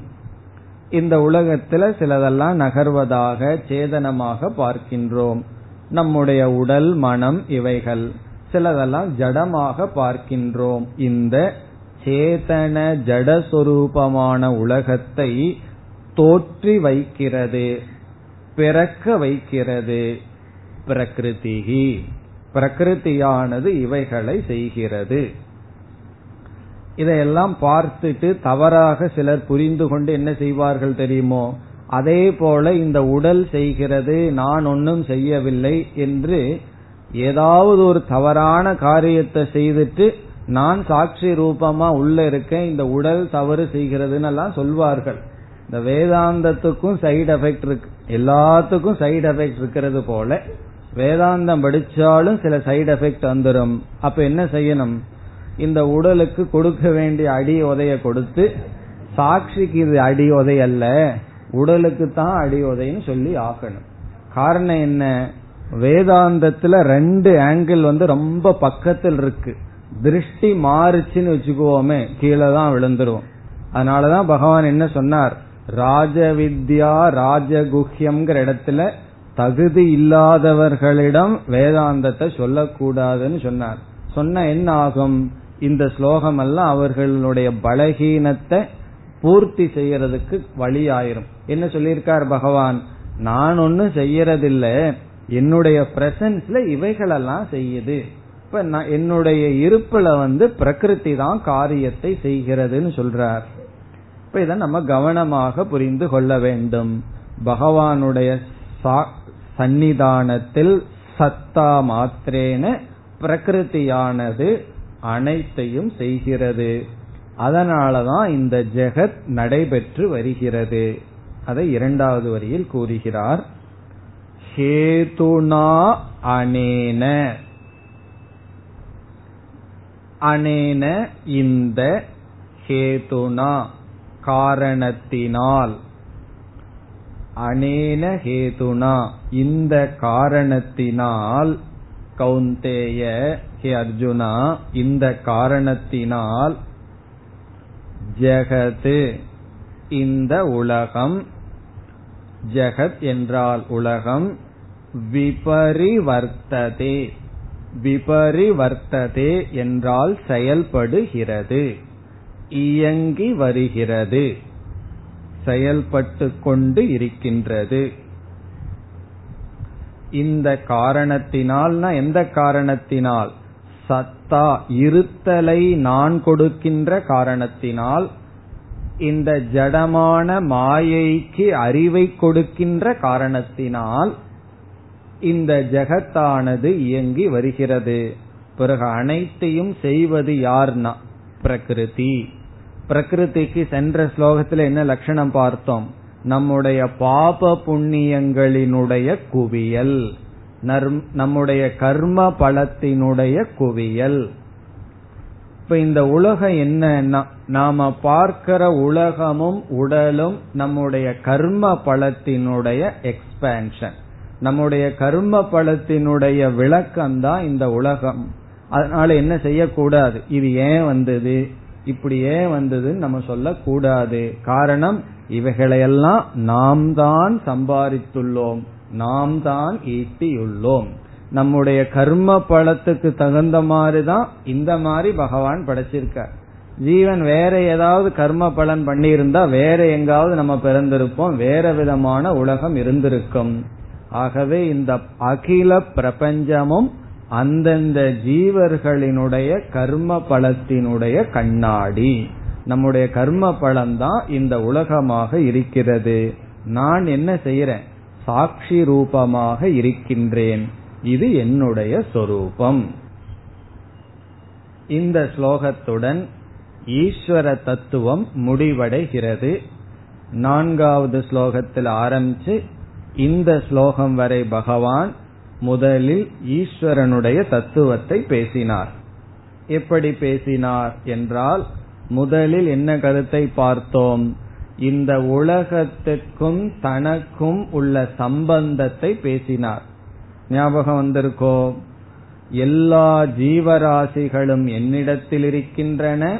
இந்த உலகத்துல சிலதெல்லாம் நகர்வதாக சேதனமாக பார்க்கின்றோம். நம்முடைய உடல் மனம் இவைகள் சிலதெல்லாம் ஜடமாக பார்க்கின்றோம். இந்த சேதன ஜடஸ்வரூபமான உலகத்தை தோற்றி வைக்கிறது பிறக்க வைக்கிறது பிரகிருதிகி. பிரகிருதியானது இவைகளை செய்கிறது. இதையெல்லாம் பார்த்துட்டு தவறாக சிலர் புரிந்து கொண்டு என்ன செய்வார்கள் தெரியுமோ? அதே போல இந்த உடல் செய்கிறது நான் ஒன்னும் செய்யவில்லை என்று ஏதாவது ஒரு தவறான காரியத்தை செய்துட்டு நான் சாட்சி ரூபமா உள்ள இருக்கேன் இந்த உடல் தவறு செய்கிறதுன்னு எல்லாம் சொல்வார்கள். இந்த வேதாந்தத்துக்கும் சைடு எஃபெக்ட் இருக்கு. எல்லாத்துக்கும் சைடு எஃபெக்ட் இருக்கிறது போல வேதாந்தம் படிச்சாலும் சில சைடு எஃபெக்ட் வந்துடும் அப்ப என்ன செய்யணும்? இந்த உடலுக்கு கொடுக்க வேண்டிய அடி உதைய கொடுத்து சாட்சிக்கு இது அடி உதை அல்ல உடலுக்கு தான் அடி உதைன்னு சொல்லி ஆக்கணும். காரணம் என்ன? வேதாந்தத்துல ரெண்டு ஆங்கிள் வந்து ரொம்ப பக்கத்தில் இருக்கு. திருஷ்டி மாறுச்சுன்னு வச்சுக்குவோமே கீழே தான் விழுந்துருவோம். அதனாலதான் பகவான் என்ன சொன்னார்? ராஜவித்யா ராஜகுஹ்யம்ங்கிற இடத்துல தகுதி இல்லாதவர்களிடம் வேதாந்தத்தை சொல்லக்கூடாதுன்னு சொன்னார். சொன்ன என்ன ஆகும்? இந்த ஸ்லோகம் எல்லாம் அவர்களுடைய பலகீனத்தை பூர்த்தி செய்யறதுக்கு வழி ஆயிரும் என்ன சொல்லியிருக்கார் பகவான்? நான் ஒன்னும் செய்யறதில்ல. என்னுடைய பிரசன்ஸ்ல இவைகளெல்லாம் செய்யுது. இப்ப நான் என்னுடைய இருப்புல வந்து பிரகிருதி தான் காரியத்தை செய்கிறதுன்னு சொல்றார். இப்ப இதை நம்ம கவனமாக புரிந்து கொள்ள வேண்டும். பகவானுடைய சந்நிதானத்தில் சத்தா மாத்திரேன பிரகிருதியானது அனைத்தையும் செய்கிறது. அதனாலதான் இந்த ஜெகத் நடைபெற்று வருகிறது. அதை இரண்டாவது வரியில் கூறுகிறார். ஹேதுனா அனேன. அனேன இந்த ஹேதுனா காரணத்தினால். அனேன ஹேதுனா இந்த காரணத்தினால் கௌந்தேய ஹே அர்ஜுனா இந்த காரணத்தினால் ஜெகது இந்த உலகம் ஜெகத் என்றால் உலகம் விபரிவர்த்ததே விபரிவர்த்ததே என்றால் செயல்படுகிறது இயங்கி வருகிறது செயல்பட்டு கொண்டு இருக்கின்றது. இந்த காரணத்தினால் எந்த காரணத்தினால்? சத்தா இருத்தலை நான் கொடுக்கின்ற காரணத்தினால் இந்த ஜடமான மாயைக்கு அறிவை கொடுக்கின்ற காரணத்தினால் இந்த ஜெகத்தானது இயங்கி வருகிறது. பிறகு அனைத்தையும் செய்வது யார்னா? பிரகிருதி. பிரகிருதிக்கு சென்ற ஸ்லோகத்தில் என்ன லட்சணம் பார்த்தோம்? நம்முடைய பாப புண்ணியங்களினுடைய குவியல். நம்முடைய கர்ம பலத்தினுடைய குவியல். இப்ப இந்த உலகம் என்னன்னா நாம பார்க்கிற உலகமும் உடலும் நம்முடைய கர்ம பலத்தினுடைய எக்ஸ்பேன்ஷன் நம்முடைய கர்ம பலத்தினுடைய விளக்கம் தான் இந்த உலகம். அதனால என்ன செய்யக்கூடாது? இது ஏன் வந்தது? இப்படி ஏன் வந்ததுன்னு நம்ம சொல்லக்கூடாது. காரணம் இவைகளையெல்லாம் நாம் தான் சம்பாதித்துள்ளோம் நாம் தான் ஈட்டியுள்ளோம். நம்முடைய கர்ம பலத்துக்கு தகுந்த மாதிரிதான் இந்த மாதிரி பகவான் படைச்சிருக்கார் ஜீவன் வேற ஏதாவது கர்ம பலன் பண்ணியிருந்தா வேற எங்காவது நம்ம பிறந்திருப்போம். வேற விதமான உலகம் இருந்திருக்கும். ஆகவே இந்த அகில பிரபஞ்சமும் அந்தந்த ஜீவர்களினுடைய கர்ம பலத்தினுடைய கண்ணாடி. நம்முடைய கர்ம பலம் தான் இந்த உலகமாக இருக்கிறது. நான் என்ன செய்யறேன் சாட்சி ரூபமாக இருக்கின்றேன். இது என்னுடைய சொரூபம். இந்த ஸ்லோகத்துடன் ஈஸ்வர தத்துவம் முடிவடைகிறது. நான்காவது ஸ்லோகத்தில் ஆரம்பிச்சு இந்த ஸ்லோகம் வரை பகவான் முதலில் ஈஸ்வரனுடைய தத்துவத்தை பேசினார். எப்படி பேசினார் என்றால் முதலில் என்ன கருத்தை பார்த்தோம்? இந்த உலகத்திற்கும் தனக்கும் உள்ள சம்பந்தத்தை பேசினார். ஞாபகம் வந்திருக்கோ? எல்லா ஜீவராசிகளும் என்னிடத்தில் இருக்கின்றன.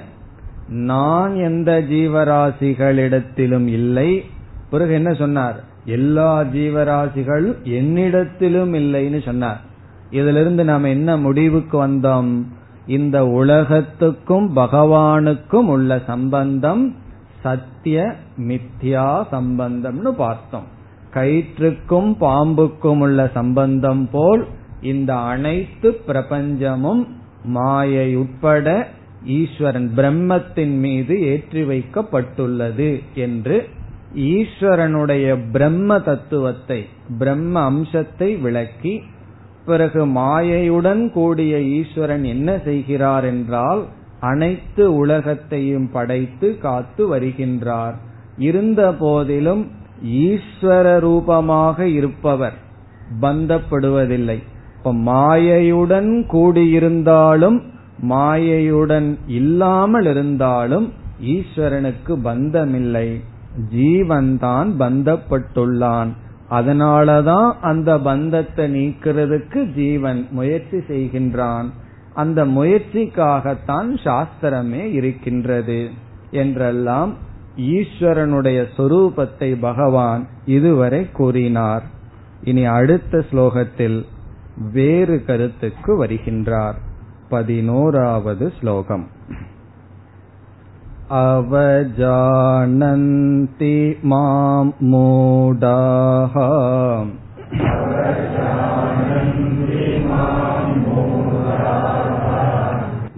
நான் எந்த ஜீவராசிகளிடத்திலும் இல்லை. பிறகு என்ன சொன்னார்? எல்லா ஜீவராசிகள் என்னிடத்திலும் இல்லைன்னு சொன்னார். இதிலிருந்து நாம் என்ன முடிவுக்கு வந்தோம்? இந்த உலகத்துக்கும் பகவானுக்கும் உள்ள சம்பந்தம் சத்திய மித்யா சம்பந்தம்னு பார்த்தோம். கயிற்றுக்கும் பாம்புக்கும் உள்ள சம்பந்தம் போல் இந்த அனைத்து பிரபஞ்சமும் மாயை உட்பட ஈஸ்வரன் பிரம்மத்தின் மீது ஏற்றி வைக்கப்பட்டுள்ளது என்று ஈஸ்வரனுடைய பிரம்ம தத்துவத்தை பிரம்ம அம்சத்தை விளக்கி பிறகு மாயையுடன் கூடிய ஈஸ்வரன் என்ன செய்கிறார் என்றால் அனைத்து உலகத்தையும் படைத்து காத்து வருகின்றார். இருந்த போதிலும் ஈஸ்வர ரூபமாக இருப்பவர் பந்தப்படுவதில்லை. இப்ப மாயையுடன் கூடியிருந்தாலும் மாயையுடன் இல்லாமல் இருந்தாலும் ஈஸ்வரனுக்கு பந்தமில்லை. ஜீவன் தான் பந்தப்பட்டுள்ளான். அதனாலதான் அந்த பந்தத்தை நீக்கிறதுக்கு ஜீவன் முயற்சி செய்கின்றான். அந்த முயற்சிக்காகத்தான் சாஸ்திரமே இருக்கின்றது என்றெல்லாம் ஈஸ்வரனுடைய சொரூபத்தை பகவான் இதுவரை கூறினார். இனி அடுத்த ஸ்லோகத்தில் வேறு கருத்துக்கு வருகின்றார். பதினோராவது ஸ்லோகம். अवजानन्ति मां मूढाः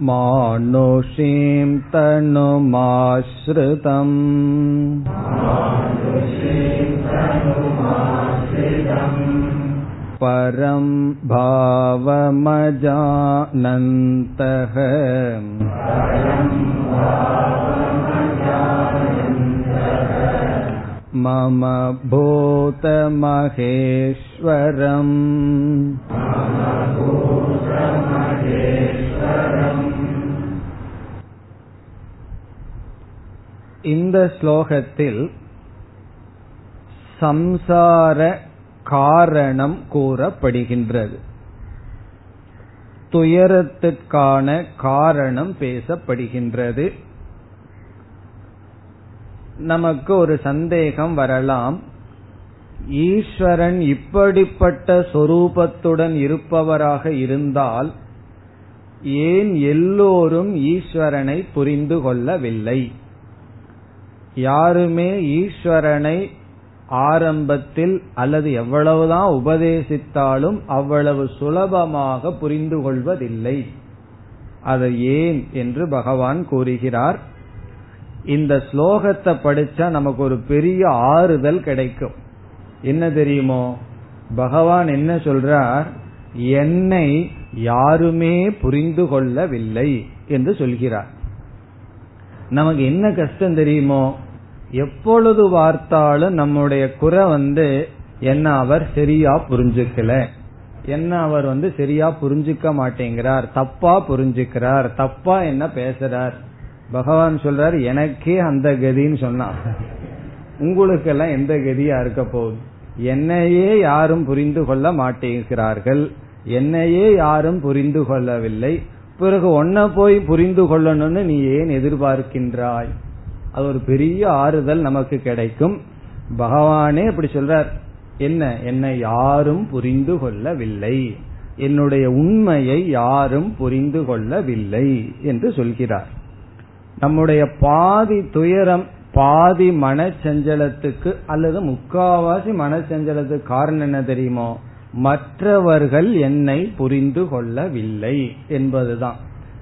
मानुषीं तनुमाश्रितम् परं भावमजानन्तः मम भूतमहेश्वरम् இந்த ஸ்லோகத்தில் சம்சார காரணம் கூறப்படுகின்றது. துயரத்திற்கான காரணம் பேசப்படுகின்றது. நமக்கு ஒரு சந்தேகம் வரலாம். ஈஸ்வரன் இப்படிப்பட்ட சொரூபத்துடன் இருப்பவராக இருந்தால் ஏன் எல்லோரும் ஈஸ்வரனை புரிந்து கொள்ளவில்லை? யாருமே ஈஸ்வரனை ஆரம்பத்தில் அல்லது எவ்வளவுதான் உபதேசித்தாலும் அவ்வளவு சுலபமாக புரிந்து கொள்வதில்லை அது ஏன் என்று பகவான் கூறுகிறார். இந்த ஸ்லோகத்தை படிச்சா நமக்கு ஒரு பெரிய ஆறுதல் கிடைக்கும். என்ன தெரியுமோ? பகவான் என்ன சொல்றார்? என்னை யாருமே புரிந்து கொள்ளவில்லை என்று சொல்கிறார். நமக்கு என்ன கஷ்டம் தெரியுமோ? எப்பொழுது பார்த்தாலும் நம்முடைய குறை வந்து என்ன அவர் சரியா புரிஞ்சுக்கல. என்ன அவர் வந்து சரியா புரிஞ்சுக்க மாட்டேங்கிறார். தப்பா புரிஞ்சுக்கிறார். தப்பா என்ன பேசுறார்? பகவான் சொல்றார் எனக்கே அந்த கதின்னு சொன்னான். உங்களுக்கெல்லாம் எந்த கதியா இருக்க போகுது? என்னையே யாரும் புரிந்து கொள்ள மாட்டேங்கிறார்கள். என்னையே யாரும் புரிந்து கொள்ளவில்லை. பிறகு ஒன்ன போய் புரிந்து கொள்ளணும்னு நீ ஏன் எதிர்பார்க்கின்றாய்? அது ஒரு பெரிய ஆறுதல் நமக்கு கிடைக்கும். பகவானே அப்படி சொல்றார். என்ன? என்னை யாரும் புரிந்து கொள்ளவில்லை. என்னுடைய உண்மையை யாரும் புரிந்து கொள்ளவில்லை என்று சொல்கிறார். நம்முடைய பாதி துயரம் பாதி மனச்சஞ்சலத்துக்கு அல்லது முக்காவாசி மனச்சஞ்சலத்துக்கு காரணம் என்ன தெரியுமோ? மற்றவர்கள் என்னை புரிந்து கொள்ளவில்லை என்பதுதான்.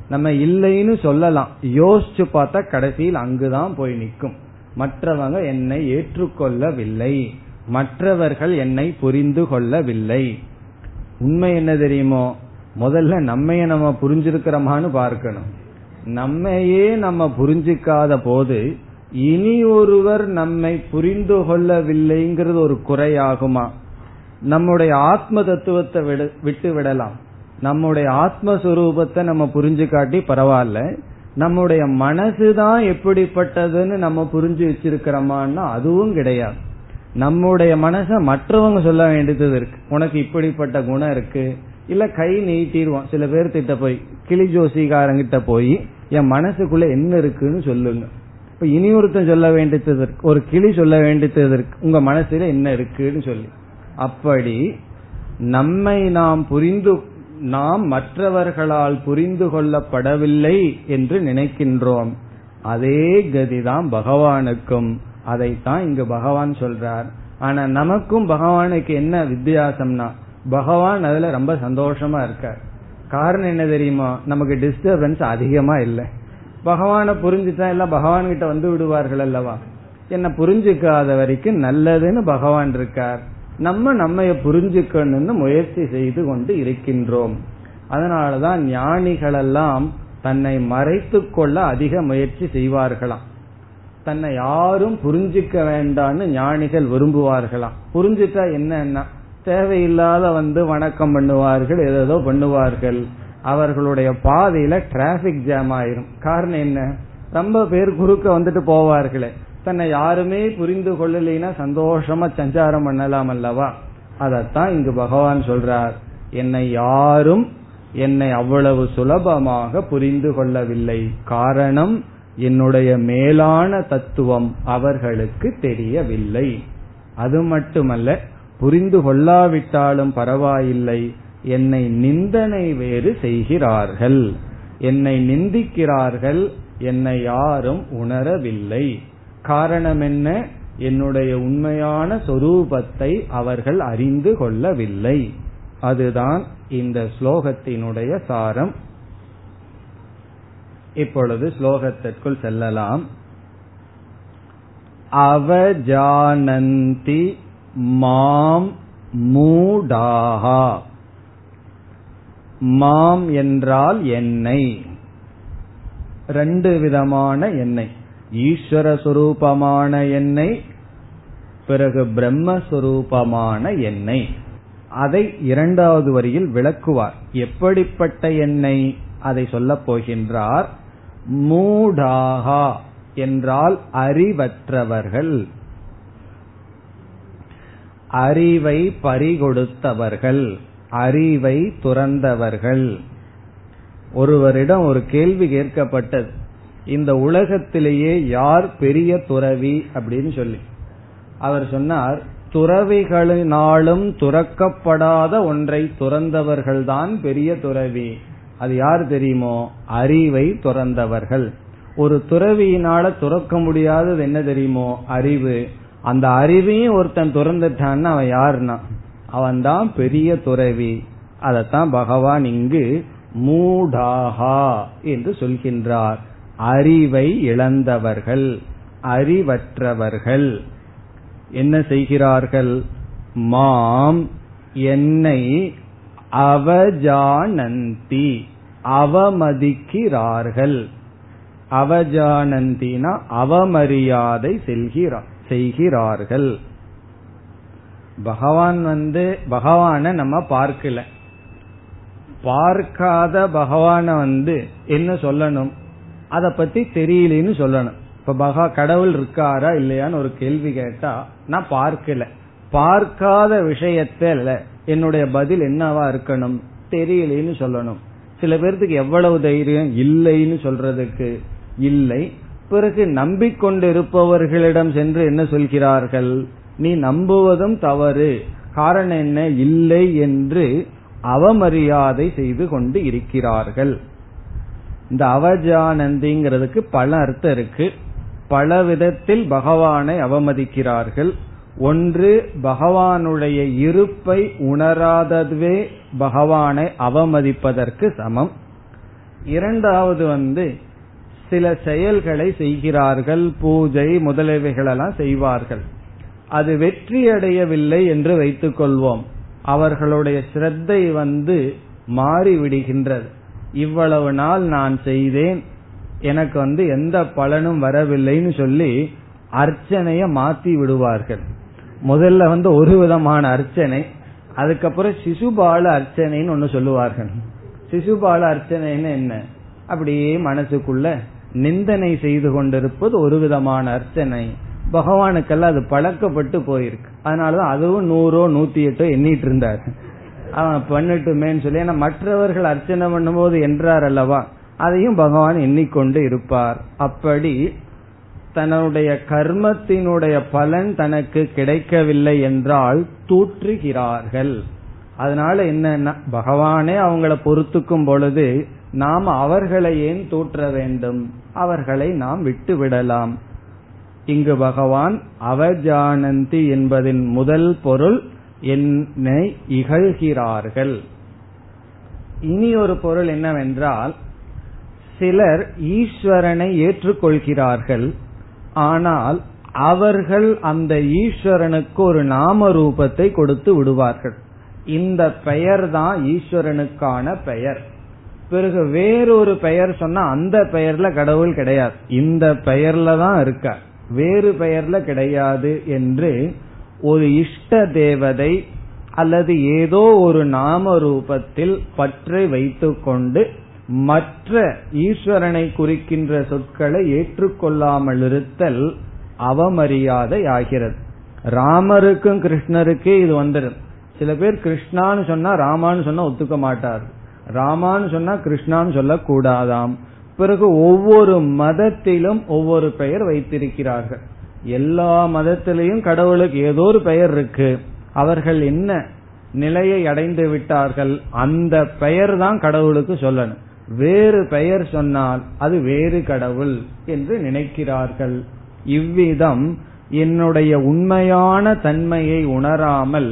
நம்ம இல்லைன்னு சொல்லலாம். யோசிச்சு பார்த்தா கடைசியில் அங்குதான் போய் நிற்கும். மற்றவங்க என்னை ஏற்றுக்கொள்ளவில்லை. மற்றவர்கள் என்னை புரிந்து கொள்ளவில்லை. உண்மை என்ன தெரியுமோ? முதல்ல நம்மைய நம்ம புரிஞ்சிருக்கிறோமான்னு பார்க்கணும். நம்மையே நம்ம புரிஞ்சிக்காத போது இனி ஒருவர் நம்மை புரிந்து கொள்ளவில்லைங்கிறது ஒரு குறையாகுமா? நம்முடைய ஆத்ம தத்துவத்தை விட்டு விடலாம். நம்முடைய ஆத்மஸ்வரூபத்தை நம்ம புரிஞ்சு காட்டி பரவாயில்ல. நம்முடைய மனசுதான் எப்படிப்பட்டதுன்னு நம்ம புரிஞ்சு வச்சிருக்கிறோமான்னா அதுவும் கிடையாது. நம்முடைய மனச மற்றவங்க சொல்ல வேண்டியது இருக்கு. உனக்கு இப்படிப்பட்ட குணம் இருக்கு. இல்ல கை நீட்டிடுவான். சில பேர் திட்ட போய் கிளி ஜோசிகாரங்கிட்ட போய் என் மனசுக்குள்ள என்ன இருக்குன்னு சொல்லுங்க. இப்ப இனி ஒருத்தன் சொல்ல வேண்டியது இருக்கு. ஒரு கிளி சொல்ல வேண்டியது இருக்கு. உங்க மனசுல என்ன இருக்குன்னு சொல்லி. அப்படி நம்மை நாம் புரிந்து நாம் மற்றவர்களால் புரிந்து கொள்ளப்படவில்லை என்று நினைக்கின்றோம். அதே கதிதான் பகவானுக்கும். அதைத்தான் இங்கு பகவான் சொல்றார். ஆனா நமக்கும் பகவானுக்கு என்ன வித்தியாசம்னா பகவான் அதுல ரொம்ப சந்தோஷமா இருக்கார். காரணம் என்ன தெரியுமா? நமக்கு டிஸ்டர்பன்ஸ் அதிகமா இல்லை. பகவானை புரிஞ்சுட்டா எல்லாம் பகவான் கிட்ட வந்து விடுவார்கள் அல்லவா? என்ன புரிஞ்சுக்காத வரைக்கும் நல்லதுன்னு பகவான் இருக்கார். நம்ம நம்மைய புரிஞ்சுக்கணும்னு முயற்சி செய்து கொண்டு இருக்கின்றோம். அதனாலதான் ஞானிகளெல்லாம் தன்னை மறைத்து கொள்ள அதிக முயற்சி செய்வார்களாம். தன்னை யாரும் புரிஞ்சுக்க வேண்டான்னு ஞானிகள் விரும்புவார்களாம். புரிஞ்சுட்டா என்னன்னா தேவையில்லாத வந்து வணக்கம் பண்ணுவார்கள் ஏதோ பண்ணுவார்கள். அவர்களுடைய பாதையில டிராபிக் ஜாம் ஆயிரும். காரணம் என்ன? ரொம்ப பேர் குறுக்க வந்துட்டு போவார்களே. தன்னை யாருமே புரிந்து கொள்ளலைன்னா சந்தோஷமா சஞ்சாரம் பண்ணலாம் அல்லவா? அதத்தான் இங்கு பகவான் சொல்றார். என்னை யாரும் என்னை அவ்வளவு சுலபமாக புரிந்து கொள்ளவில்லை. காரணம் என்னுடைய மேலான தத்துவம் அவர்களுக்கு தெரியவில்லை. அது மட்டுமல்ல புரிந்து கொள்ளாவிட்டாலும் பரவாயில்லை. என்னை நிந்தனை வேறு செய்கிறார்கள். என்னை நிந்திக்கிறார்கள். என்னை யாரும் உணரவில்லை. காரணம் என்ன என்னுடைய உண்மையான சொரூபத்தை அவர்கள் அறிந்து கொள்ளவில்லை. அதுதான் இந்த ஸ்லோகத்தினுடைய சாரம். இப்பொழுது ஸ்லோகத்திற்குள் செல்லலாம். அவஜானந்தி மாம் மூடாகா மாம் என்றால் என்னை ரெண்டு விதமான எண்ணெய். ஈஸ்வர சுரூபமான எண்ணெய் பிறகு பிரம்மஸ்வரூபமான என்னை. அதை இரண்டாவது வரியில் விளக்குவார். எப்படிப்பட்ட என்னை அதை சொல்லப் போகின்றார்? மூடாகா என்றால் அறிவற்றவர்கள். அறிவை பறிகொடுத்தவர்கள். அறிவை துறந்தவர்கள். ஒருவரிடம் ஒரு கேள்வி கேட்கப்பட்டது. இந்த உலகத்திலேயே யார் பெரிய துறவி அப்படின்னு சொல்லி. அவர் சொன்னார் துறவிகளினாலும் துறக்கப்படாத ஒன்றை துறந்தவர்கள்தான் பெரிய துறவி. அது யார் தெரியுமோ? அறிவை துறந்தவர்கள். ஒரு துறவியினால துறக்க முடியாதது என்ன தெரியுமோ? அறிவு. அந்த அறிவையும் ஒருத்தன் துறந்துட்டான்னு அவன் யாருன்னா? அவன் தான் பெரிய துறவி. அதத்தான் பகவான் இங்கு மூடாகா என்று சொல்கின்றார். அறிவை இழந்தவர்கள் அறிவற்றவர்கள். என்ன செய்கிறார்கள்? மாம் என்னை அவஜானந்தி அவமதிக்கிறார்கள். அவஜானந்தினா அவமரியாதை செய்கிறார்கள். பகவான் வந்து பகவான நம்ம பார்க்கல. பார்க்காத பகவான வந்து என்ன சொல்லணும்? அத பத்தி தெரியலன்னு சொல்லணும். இப்ப பகா கடவுள் இருக்காரா இல்லையான்னு ஒரு கேள்வி கேட்டா நான் பார்க்கல. பார்க்காத விஷயத்துல என்னுடைய பதில் என்னவா இருக்கணும்? தெரியலன்னு சொல்லணும். சில பேர்த்துக்கு எவ்வளவு தைரியம்? இல்லைன்னு சொல்றதுக்கு இல்லை. பிறகு நம்பிக்கொண்டு இருப்பவர்களிடம் சென்று என்ன சொல்கிறார்கள்? நீ நம்புவதும் தவறு. காரணம் என்ன? இல்லை என்று அவமரியாதை செய்து கொண்டு இருக்கிறார்கள். இந்த அவஜானந்திங்கிறதுக்கு பல அர்த்தம் இருக்கு. பல விதத்தில் பகவானை அவமதிக்கிறார்கள். ஒன்று பகவானுடைய இருப்பை உணராததுவே பகவானை அவமதிப்பதற்கு சமம். இரண்டாவது வந்து சில செயல்களை செய்கிறார்கள் பூஜை முதலியவைகளெல்லாம் செய்வார்கள். அது வெற்றி அடையவில்லை என்று வைத்துக்கொள்வோம். அவர்களுடைய சிரத்தை வந்து மாறிவிடுகின்றது. இவ்வளவு நாள் நான் செய்தேன். எனக்கு வந்து எந்த பலனும் வரவில்லைன்னு சொல்லி அர்ச்சனைய மாத்தி விடுவார்கள். முதல்ல வந்து ஒரு விதமான அர்ச்சனை அதுக்கப்புறம் சிசுபால அர்ச்சனைன்னு ஒன்னு சொல்லுவார்கள். சிசுபால அர்ச்சனைன்னு என்ன? அப்படியே மனசுக்குள்ள நிந்தனை செய்து கொண்டிருப்பது ஒரு விதமான அர்ச்சனை. பகவானுக்கெல்லாம் அது பழக்கப்பட்டு போயிருக்கு. அதனாலதான் அதுவும் நூறோ நூத்தி எட்டோ எண்ணிட்டு இருந்தார். அவன் பண்ணட்டுமேன்னு சொல்லி ஏன்னா மற்றவர்கள் அர்ச்சனை பண்ணும்போது என்றார் அல்லவா? அதையும் பகவான் எண்ணிக்கொண்டு இருப்பார். அப்படி தன்னுடைய கர்மத்தினுடைய பலன் தனக்கு கிடைக்கவில்லை என்றால் தூற்றுகிறார்கள். அதனால என்னன்னா பகவானே அவங்கள பொறுத்துக்கும் பொழுது நாம் அவர்களை ஏன் தூற்ற வேண்டும்? அவர்களை நாம் விட்டு விடலாம். இங்கு பகவான் அவஜானந்தி என்பதின் முதல் பொருள் என்னை இகழ்கிறார்கள். இனி ஒரு பொருள் என்னவென்றால் சிலர் ஈஸ்வரனை ஏற்றுக்கொள்கிறார்கள். ஆனால் அவர்கள் அந்த ஈஸ்வரனுக்கு ஒரு நாம ரூபத்தை கொடுத்து விடுவார்கள். இந்த பெயர் தான் ஈஸ்வரனுக்கான பெயர். பிறகு வேறொரு பெயர் சொன்னா அந்த பெயர்ல கடவுள் கிடையாது. இந்த பெயர்ல தான் இருக்க வேறு பெயர்ல கிடையாது என்று ஒரு இஷ்ட தேவதை அல்லது ஏதோ ஒரு நாம ரூபத்தில் பற்றை வைத்துக்கொண்டு மற்ற ஈஸ்வரனை குறிக்கின்ற சொற்களை ஏற்றுக்கொள்ளாமல் இருத்தல் அவமரியாதை ஆகிறது. ராமருக்கும் கிருஷ்ணருக்கே இது வந்துடும். சில பேர் கிருஷ்ணான்னு சொன்னா ராமான்னு சொன்னா ஒத்துக்க மாட்டார். ராமான்னு சொன்னா கிருஷ்ணான்னு சொல்லக்கூடாதாம். பிறகு ஒவ்வொரு மதத்திலும் ஒவ்வொரு பெயர் வைத்திருக்கிறார்கள். எல்லா மதத்திலையும் கடவுளுக்கு ஏதோ ஒரு பெயர் இருக்கு. அவர்கள் என்ன நிலையை அடைந்து விட்டார்கள் அந்த பெயர் தான் கடவுளுக்கு சொல்லணும். வேறு பெயர் சொன்னால் அது வேறு கடவுள் என்று நினைக்கிறார்கள். இவ்விதம் என்னுடைய உண்மையான தன்மையை உணராமல்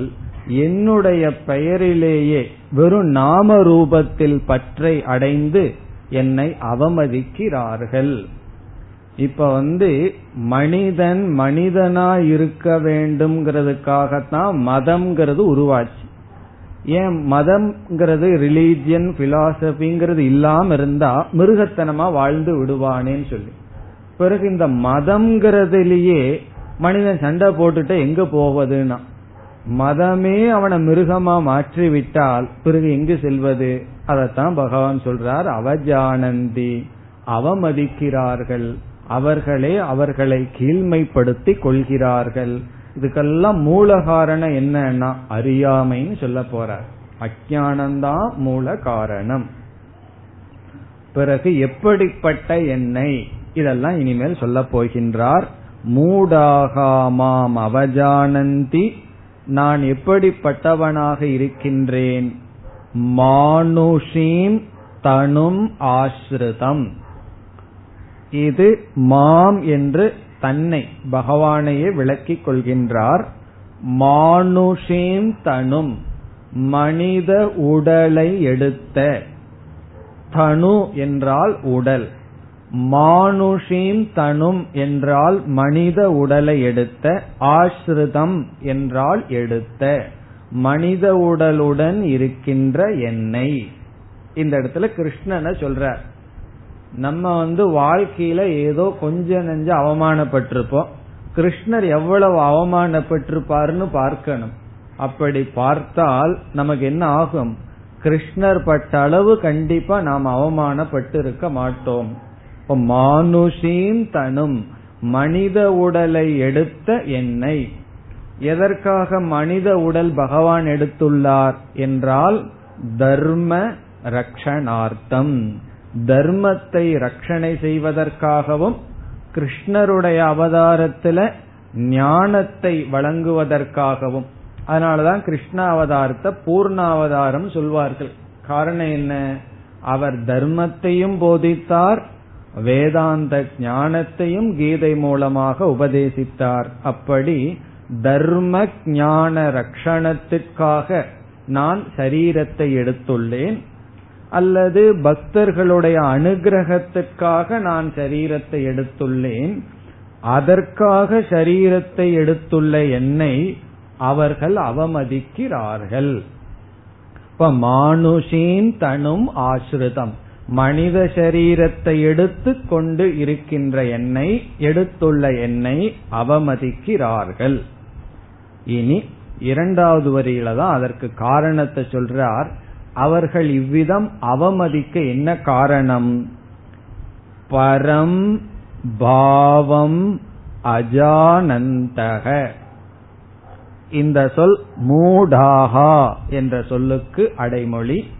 என்னுடைய பெயரிலேயே வெறும் நாம ரூபத்தில் பற்றை அடைந்து என்னை அவமதிக்கிறார்கள். இப்ப வந்து மனிதன் மனிதனா இருக்க வேண்டும்ங்கிறதுக்காகத்தான் மதம்ங்கிறது உருவாச்சு. ஏன் மதம்ங்கிறது ரிலீஜியன் பிலாசபிங்கிறது இல்லாம இருந்தா மிருகத்தனமா வாழ்ந்து விடுவானேன்னு சொல்லி. பிறகு இந்த மதம்ங்கிறதுலயே மனிதன் சண்டை போட்டுட்டு எங்க போவதுன்னா மதமே அவனை மிருகமா மாற்றி விட்டால் பிறகு எங்கு செல்வது? அதத்தான் பகவான் சொல்றார் அவஜானந்தி அவமதிக்கிறார்கள். அவர்களே அவர்களை கீழ்மைப்படுத்தி கொள்கிறார்கள். இதுக்கெல்லாம் மூல காரணம் என்னன்னா அறியாமைன்னு சொல்ல போறார். அஜானந்தான் மூல காரணம். பிறகு எப்படிப்பட்ட எண்ணெய் இதெல்லாம் இனிமேல் சொல்ல போகின்றார். மூடாகாமாம் அவஜானந்தி. நான் எப்படிப்பட்டவனாக இருக்கின்றேன்? மானுஷீம் தனும் ஆசிரிதம் இது மாம் என்று தன்னை பகவானையே விளக்கிக் கொள்கின்றார். மானுஷேம் தனும் மனித உடலை எடுத்த. தனு என்றால் உடல். மானுஷீம் தனும் என்றால் மனித உடலை எடுத்த. ஆசிரிதம் என்றால் எடுத்த. மனித உடலுடன் இருக்கின்ற என்னை. இந்த இடத்துல கிருஷ்ணனை சொல்றார். நம்ம வந்து வாழ்க்கையில ஏதோ கொஞ்ச நெஞ்ச அவமானப்பட்டிருப்போம். கிருஷ்ணர் எவ்வளவு அவமானப்பட்டிருப்பாருன்னு பார்க்கணும். அப்படி பார்த்தால் நமக்கு என்ன ஆகும்? கிருஷ்ணர் பட்ட அளவு கண்டிப்பா நாம் அவமானப்பட்டு இருக்க மாட்டோம். இப்ப மானுஷீம் தனும் மனித உடலை எடுத்த என்னை. எதற்காக மனித உடல் பகவான் எடுத்துள்ளார் என்றால் தர்ம ரக்ஷணார்த்தம். தர்மத்தை ரட்சணை செய்வதற்காகவும் கிருஷ்ணருடைய அவதாரத்துல ஞானத்தை வழங்குவதற்காகவும். அதனாலதான் கிருஷ்ண அவதாரத்தை பூர்ண அவதாரம் சொல்வார்கள். காரணம் என்ன? அவர் தர்மத்தையும் போதித்தார் வேதாந்த ஞானத்தையும் கீதை மூலமாக உபதேசித்தார். அப்படி தர்ம ஞான ரக்ஷணத்திற்காக நான் சரீரத்தை எடுத்துள்ளேன். அல்லது பக்தர்களுடைய அனுகிரகத்திற்காக நான் சரீரத்தை எடுத்துள்ளேன் அதற்காக சரீரத்தை எடுத்துள்ள என்னை அவர்கள் அவமதிக்கிறார்கள். இப்ப மானுஷீன் தனும் ஆசிரிதம் மனித சரீரத்தை எடுத்து கொண்டு இருக்கின்ற என்னை எடுத்துள்ள என்னை அவமதிக்கிறார்கள். இனி இரண்டாவது வரியில தான் அதற்கு காரணத்தை சொல்றார். அவர்கள் இவ்விதம் அவமதிக்க என்ன காரணம்? பரம் பாவம் அஜானந்தக. இந்த சொல் மூடாகா என்ற சொல்லுக்கு அடைமொழி.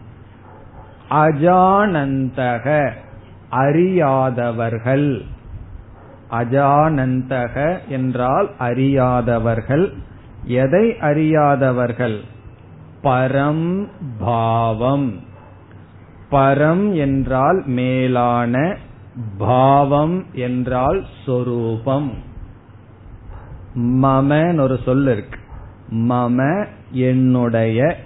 அஜானந்தக அறியாதவர்கள். அஜானந்தக என்றால் அறியாதவர்கள். எதை அறியாதவர்கள்? பரம் பாவம். பரம் என்றால் மேலான பாவம் என்றால் சொரூபம். மமன் ஒரு சொல் இருக்கு. மம என்னுடைய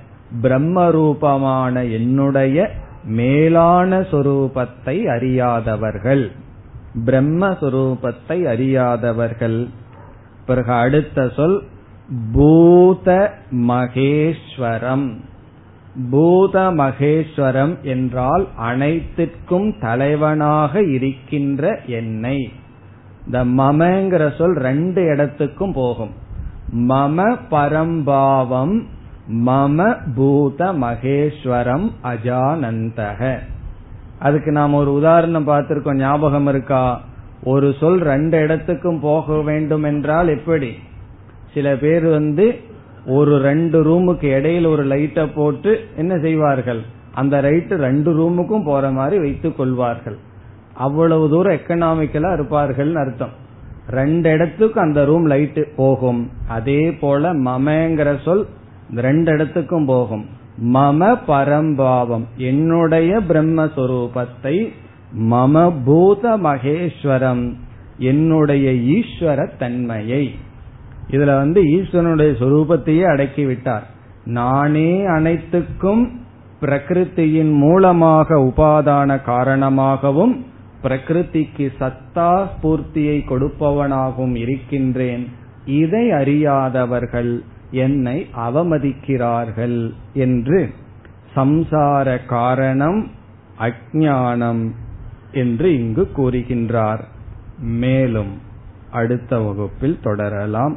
பிரம்மரூபமான என்னுடைய மேலான சொரூபத்தை அறியாதவர்கள். பிரம்மஸ்வரூபத்தை அறியாதவர்கள். பிறகு அடுத்த சொல் பூத மகேஸ்வரம் பூத மகேஸ்வரம் என்றால் அனைத்திற்கும் தலைவனாக இருக்கின்ற என்னை. இந்த மமங்கிற சொல் ரெண்டு இடத்துக்கும் போகும். மம பரம்பாவம் மம பூத மகேஸ்வரம் அஜானந்தக. அதுக்கு நாம் ஒரு உதாரணம் பார்த்திருக்கோம் ஞாபகம் இருக்கா? ஒரு சொல் ரெண்டு இடத்துக்கும் போக வேண்டும் என்றால் எப்படி? சில பேர் வந்து ஒரு ரெண்டு ரூமுக்கு இடையில ஒரு லைட்டை போட்டு என்ன செய்வார்கள்? அந்த லைட் ரெண்டு ரூமுக்கும் போற மாதிரி வைத்துக் கொள்வார்கள். அவ்வளவு தூரம் எக்கனாமிக்கலா இருப்பார்கள் அர்த்தம். ரெண்டு இடத்துக்கு அந்த ரூம் லைட் போகும். அதே போல மமங்கிற சொல் ரெண்டு இடத்துக்கும் போகும். மம பரம்பாவம். என்னுடைய பிரம்மஸ்வரூபத்தை மம பூத மகேஸ்வரம். என்னுடைய ஈஸ்வர தன்மையை. இதுல வந்து ஈஸ்வரனுடைய சொரூபத்தையே அடக்கி விட்டார் நானே அனைத்துக்கும் பிரகிருத்தியின் மூலமாக உபாதான காரணமாகவும் பிரகிருதிக்கு சத்தா ஸ்பூர்த்தியை கொடுப்பவனாகவும் இருக்கின்றேன். இதை அறியாதவர்கள் என்னை அவமதிக்கிறார்கள் என்று சம்சார காரணம் அஜானம் என்று இங்கு கூறுகின்றார். மேலும் அடுத்த வகுப்பில் தொடரலாம்.